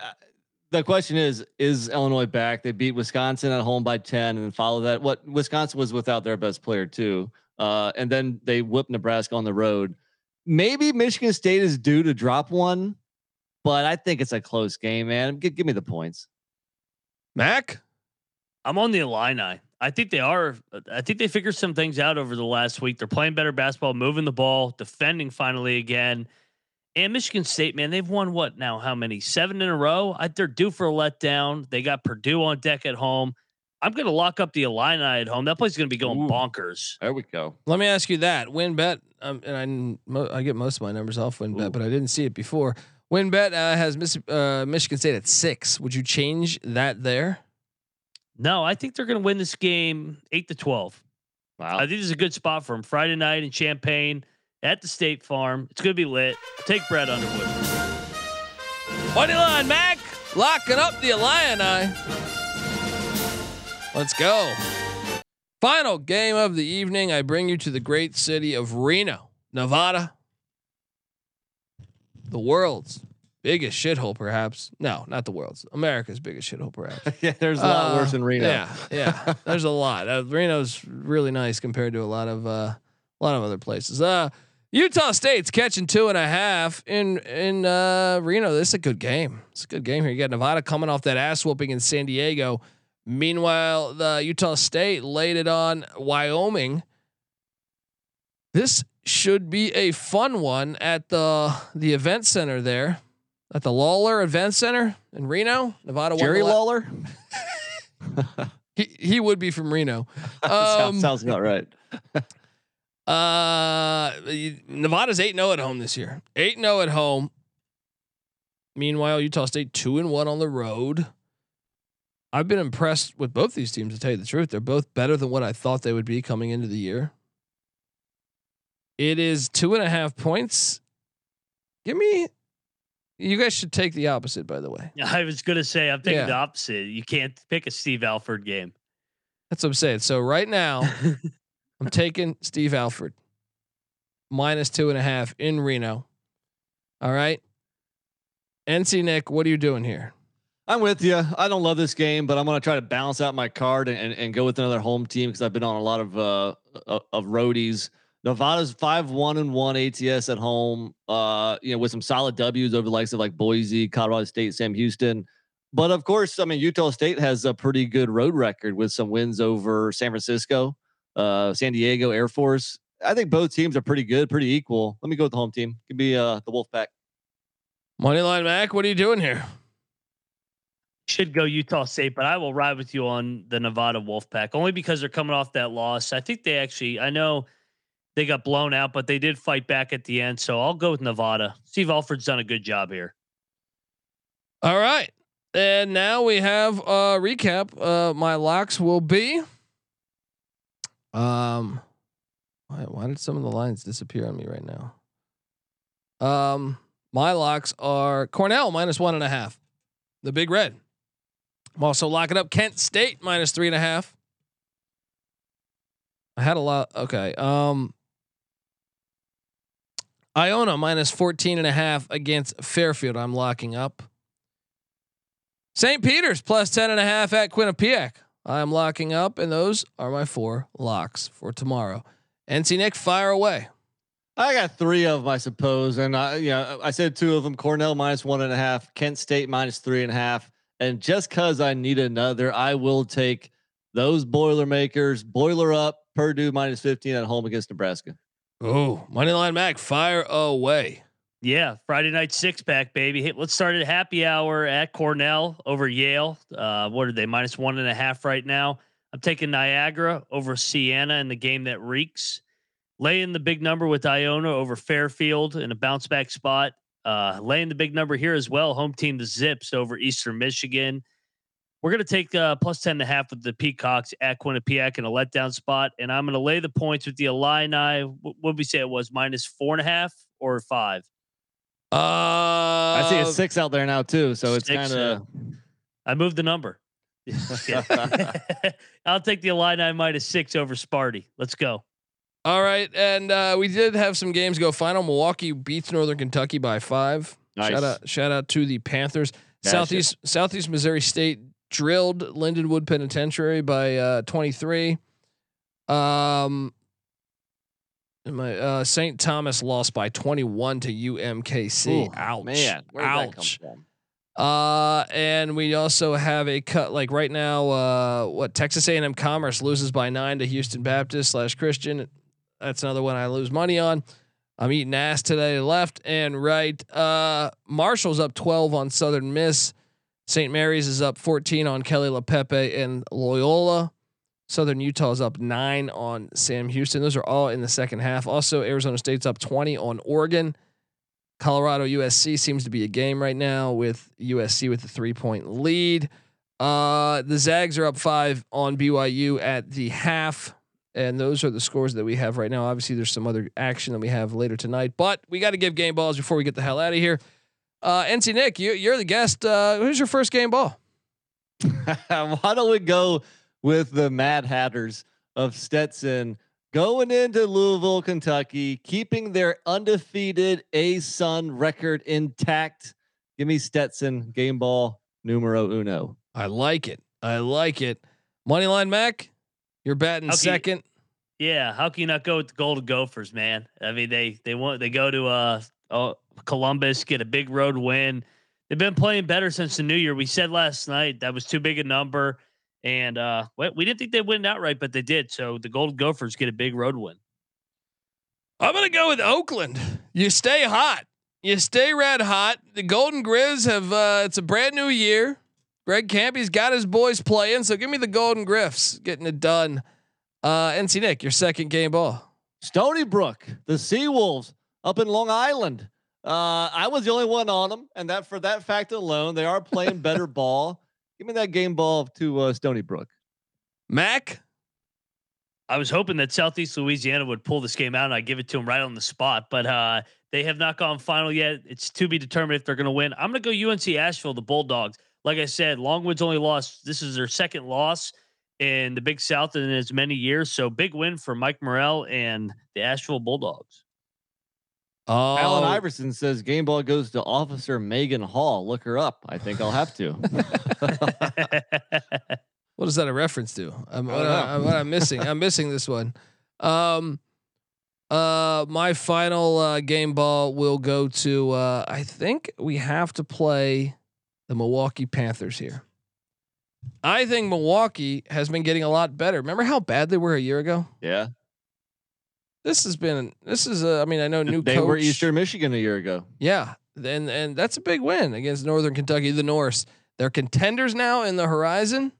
the question is: Is Illinois back? They beat Wisconsin at home by ten, and follow that. What Wisconsin was without their best player too, uh, and then they whipped Nebraska on the road. Maybe Michigan State is due to drop one, but I think it's a close game, man. Give, give me the points. Mac. I'm on the Illini. I think they are. I think they figured some things out over the last week. They're playing better basketball, moving the ball, defending finally again. And Michigan State, man, they've won what now? How many? Seven in a row. I, they're due for a letdown. They got Purdue on deck at home. I'm going to lock up the Illini at home. That place is going to be going Ooh. bonkers. There we go. Let me ask you that. WynnBET, um, and I mo- I get most of my numbers off WynnBET, but I didn't see it before. WynnBET uh, has Miss, uh, Michigan State at six. Would you change that there? No, I think they're going to win this game eight to twelve. Wow. I think this is a good spot for them. Friday night in Champaign at the State Farm. It's going to be lit. Take Brad Underwood. Money line, Mac. Locking up the Illini. Let's go. Final game of the evening. I bring you to the great city of Reno, Nevada. The world's biggest shithole, perhaps. No, not the world's. America's biggest shithole, perhaps. [LAUGHS] yeah, there's a lot Uh, worse than Reno. Yeah, yeah. There's a lot. Uh, Reno's really nice compared to a lot of uh, a lot of other places. Uh, Utah State's catching two and a half in in uh, Reno. This is a good game. It's a good game here. You got Nevada coming off that ass whooping in San Diego. Meanwhile, the Utah State laid it on Wyoming. This should be a fun one at the the event center there, at the Lawlor Event Center in Reno, Nevada. Jerry Lawler. [LAUGHS] [LAUGHS] he he would be from Reno. [LAUGHS] sounds, Um, sounds about right. Uh, Nevada's eight zero at home this year. Eight zero at home. Meanwhile, Utah State two and one on the road. I've been impressed with both these teams. To tell you the truth, they're both better than what I thought they would be coming into the year. It is two and a half points. Give me. You guys should take the opposite, by the way. [LAUGHS] I was going to say, I'm thinking Yeah. the opposite. You can't pick a Steve Alford game. That's what I'm saying. So right now, [LAUGHS] I'm taking Steve Alford minus two and a half in Reno. All right. NC Nick, what are you doing here? I'm with you. I don't love this game, but I'm going to try to balance out my card and, and, and go with another home team because I've been on a lot of uh of, of roadies. Nevada's five one and one ATS at home. Uh, you know, with some solid W's over the likes of like Boise, Colorado State, Sam Houston. But of course, I mean Utah State has a pretty good road record with some wins over San Francisco, uh, San Diego, Air Force. I think both teams are pretty good, pretty equal. Let me go with the home team. Give me uh, the Wolfpack. Moneyline Mac, what are you doing here? Should go Utah State, but I will ride with you on the Nevada Wolfpack only because they're coming off that loss. I think they actually, I know they got blown out, but they did fight back at the end. So I'll go with Nevada. Steve Alford's done a good job here. All right. And now we have a recap. Uh, my locks will be. Um, why, why did some of the lines disappear on me right now? Um, my locks are Cornell minus one and a half, the Big Red. I'm also locking up Kent State minus three and a half. I had a lot. Okay. Um, Iona minus 14 and a half against Fairfield. I'm locking up. St. Peter's plus 10 and a half at Quinnipiac. I'm locking up, and those are my four locks for tomorrow. NC Nick, fire away. I got three of them, I suppose, and I, yeah, I said two of them: Cornell minus one and a half, Kent State minus three and a half. And just because I need another, I will take those Boilermakers. Boiler up, Purdue minus fifteen at home against Nebraska. Oh, Moneyline Mac, fire away. Yeah, Friday night six pack, baby. Hey, let's start at happy hour at Cornell over Yale. Uh, what are they? Minus one and a half right now. I'm taking Niagara over Siena in the game that reeks. Laying the big number with Iona over Fairfield in a bounce back spot. Uh, laying the big number here as well. Home team the Zips over Eastern Michigan. We're going to take uh, plus 10 and a half with the Peacocks at Quinnipiac in a letdown spot. And I'm going to lay the points with the Illini. What would we say it was? Minus four and a half or five? Uh, I see a six out there now too, so it's kind of. I moved the number. [LAUGHS] [LAUGHS] I'll take the Illini minus six over Sparty. Let's go. All right, and uh, we did have some games go final. Milwaukee beats Northern Kentucky by five. Nice. Shout out, shout out to the Panthers. Smash Southeast Southeast Missouri State drilled Lindenwood Penitentiary by uh, 23. Um, my uh, St. Thomas lost by 21 to UMKC. Ooh, Ouch, man, where did that come ouch. from? Uh, and we also have a cut like right now. Uh, what Texas A&M Commerce loses by nine to Houston Baptist slash Christian. That's another one I lose money on. I'm eating ass today, left and right. Uh, Marshall's up 12 on Southern Miss. St. Mary's is up 14 on Kelly LaPepe and Loyola. Southern Utah is up nine on Sam Houston. Those are all in the second half. Also, Arizona State's up 20 on Oregon. Colorado USC seems to be a game right now with USC with a three point lead. Uh, the Zags are up five on BYU at the half. And those are the scores that we have right now. Obviously, there's some other action that we have later tonight, but we got to give game balls before we get the hell out of here. Uh, NC Nick, you, you're the guest. Uh, who's your first game ball? [LAUGHS] Why don't we go with the Mad Hatters of Stetson going into Louisville, Kentucky, keeping their undefeated A Sun record intact? Give me Stetson game ball numero uno. I like it. I like it. Moneyline Mac, you're batting Okay. second. Yeah, how can you not go with the Golden Gophers, man? I mean, they they want they go to uh oh, Columbus, get a big road win. They've been playing better since the new year. We said last night that was too big a number, and uh, we we didn't think they'd win outright, but they did. So the Golden Gophers get a big road win. I'm gonna go with Oakland. You stay hot. You stay red hot. The Golden Grizz have. Uh, it's a brand new year. Greg Kampe's got his boys playing, so give me the Golden Griffs getting it done. Uh, NC Nick, your second game ball. Stony Brook, the Seawolves up in Long Island. Uh, I was the only one on them, and that for that fact alone, they are playing [LAUGHS] better ball. Give me that game ball to uh, Stony Brook. Mac, I was hoping that Southeast Louisiana would pull this game out and I give it to them right on the spot, but uh, they have not gone final yet. It's to be determined if they're going to win. I'm going to go UNC Asheville, the Bulldogs. Like I said, Longwood's only lost. This is their second loss in the Big South in as many years. So big win for Mike Morrell and the Asheville Bulldogs. oh, Allen Iverson says game ball goes to Officer Megan Hall. Look her up. I think I'll have to. [LAUGHS] what is that a reference to? I'm, what, don't know. I, what I'm missing. I'm missing this one. Um, uh, Uh, my final uh, game ball will go to. Uh, I think we have to play the Milwaukee Panthers here. I think Milwaukee has been getting a lot better. Remember how bad they were a year ago? Yeah. This has been. This is. A, I mean, I know new. They coach. were Eastern Michigan a year ago. Yeah, and and that's a big win against Northern Kentucky, the Norse. They're contenders now in the horizon.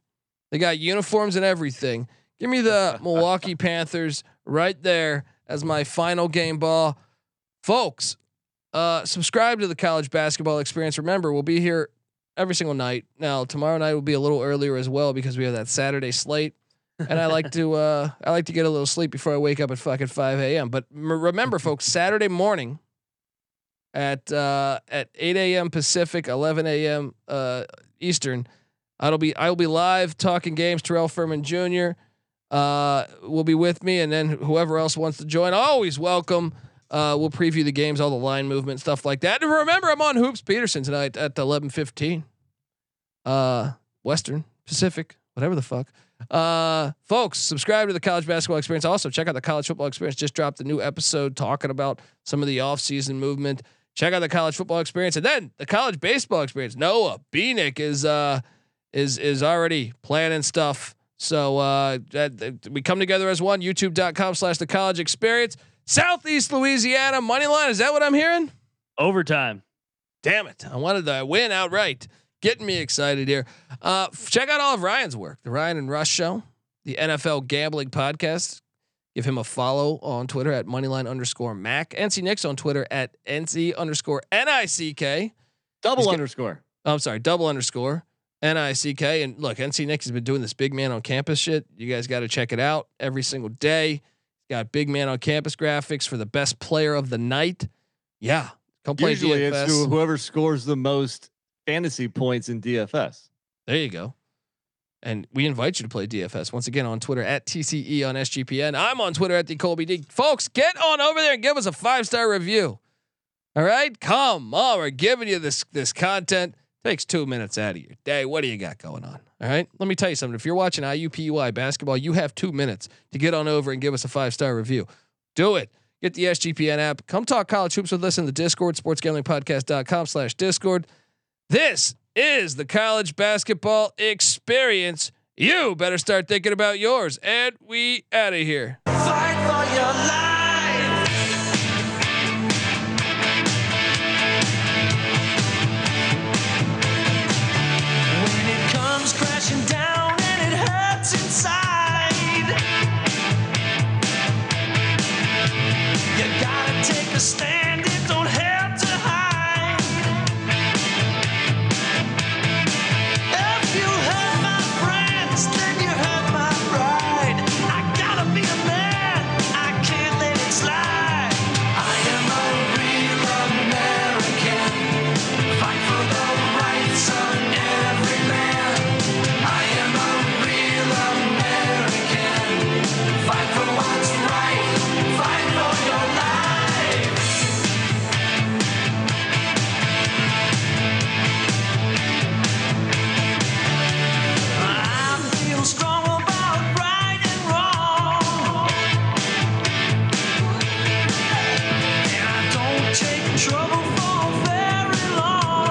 They got uniforms and everything. Give me the [LAUGHS] Milwaukee Panthers right there as my final game ball, folks. Uh, subscribe to the college basketball experience. Remember, we'll be here every single night. Now, tomorrow night will be a little earlier as well because we have that Saturday slate. and I like to [LAUGHS] uh, I like to get a little sleep before I wake up at fucking five a.m. But m- remember, folks, [LAUGHS] Saturday morning at uh, at eight a.m. Pacific, eleven a.m. Uh, Eastern, I'll be I'll be live talking games. Terrell Furman Jr. Uh, will be with me, and then whoever else wants to join, always welcome. Uh, we'll preview the games, all the line movement, stuff like that. And remember, I'm on Hoops Peterson tonight at 11:15. Uh, Western Pacific, whatever the fuck. Uh, folks, subscribe to the college basketball experience. Also, check out the college football experience. Just dropped a new episode talking about some of the offseason movement. Check out the college football experience, and then the college baseball experience. Noah Beanick is uh is is already planning stuff. So uh, that, we come together as one. YouTube.com slash the college experience. Southeast Louisiana money line. Is that what I'm hearing? Overtime. Damn it! I wanted to win outright. Getting me excited here. Uh, check out all of Ryan's work, the Ryan and Rush Show, the NFL Gambling Podcast. Give him a follow on Twitter at moneyline underscore Mac. NC Nicks on Twitter at NC underscore N I C K. Double He's get- underscore. Oh, I'm sorry, double underscore N I C K. And look, NC Nick has been doing this big man on campus shit. You guys got to check it out every single day. Got big man on campus graphics for the best player of the night. Yeah, come play Usually DFS. it's whoever scores the most fantasy points in DFS. There you go. And we invite you to play DFS once again on Twitter at TCE on SGPN. I'm on Twitter at the Colby D. Folks, get on over there and give us a five star review. All right, come on. We're giving you this this content. Takes two minutes out of your day. What do you got going on? All right. Let me tell you something. If you're watching IUPUI basketball, you have two minutes to get on over and give us a five star review. Do it. Get the SGPN app. Come talk college hoops with us in the Discord, sportsgamblingpodcast.com slash Discord. This is the college basketball experience. You better start thinking about yours. And we out of here. Gotta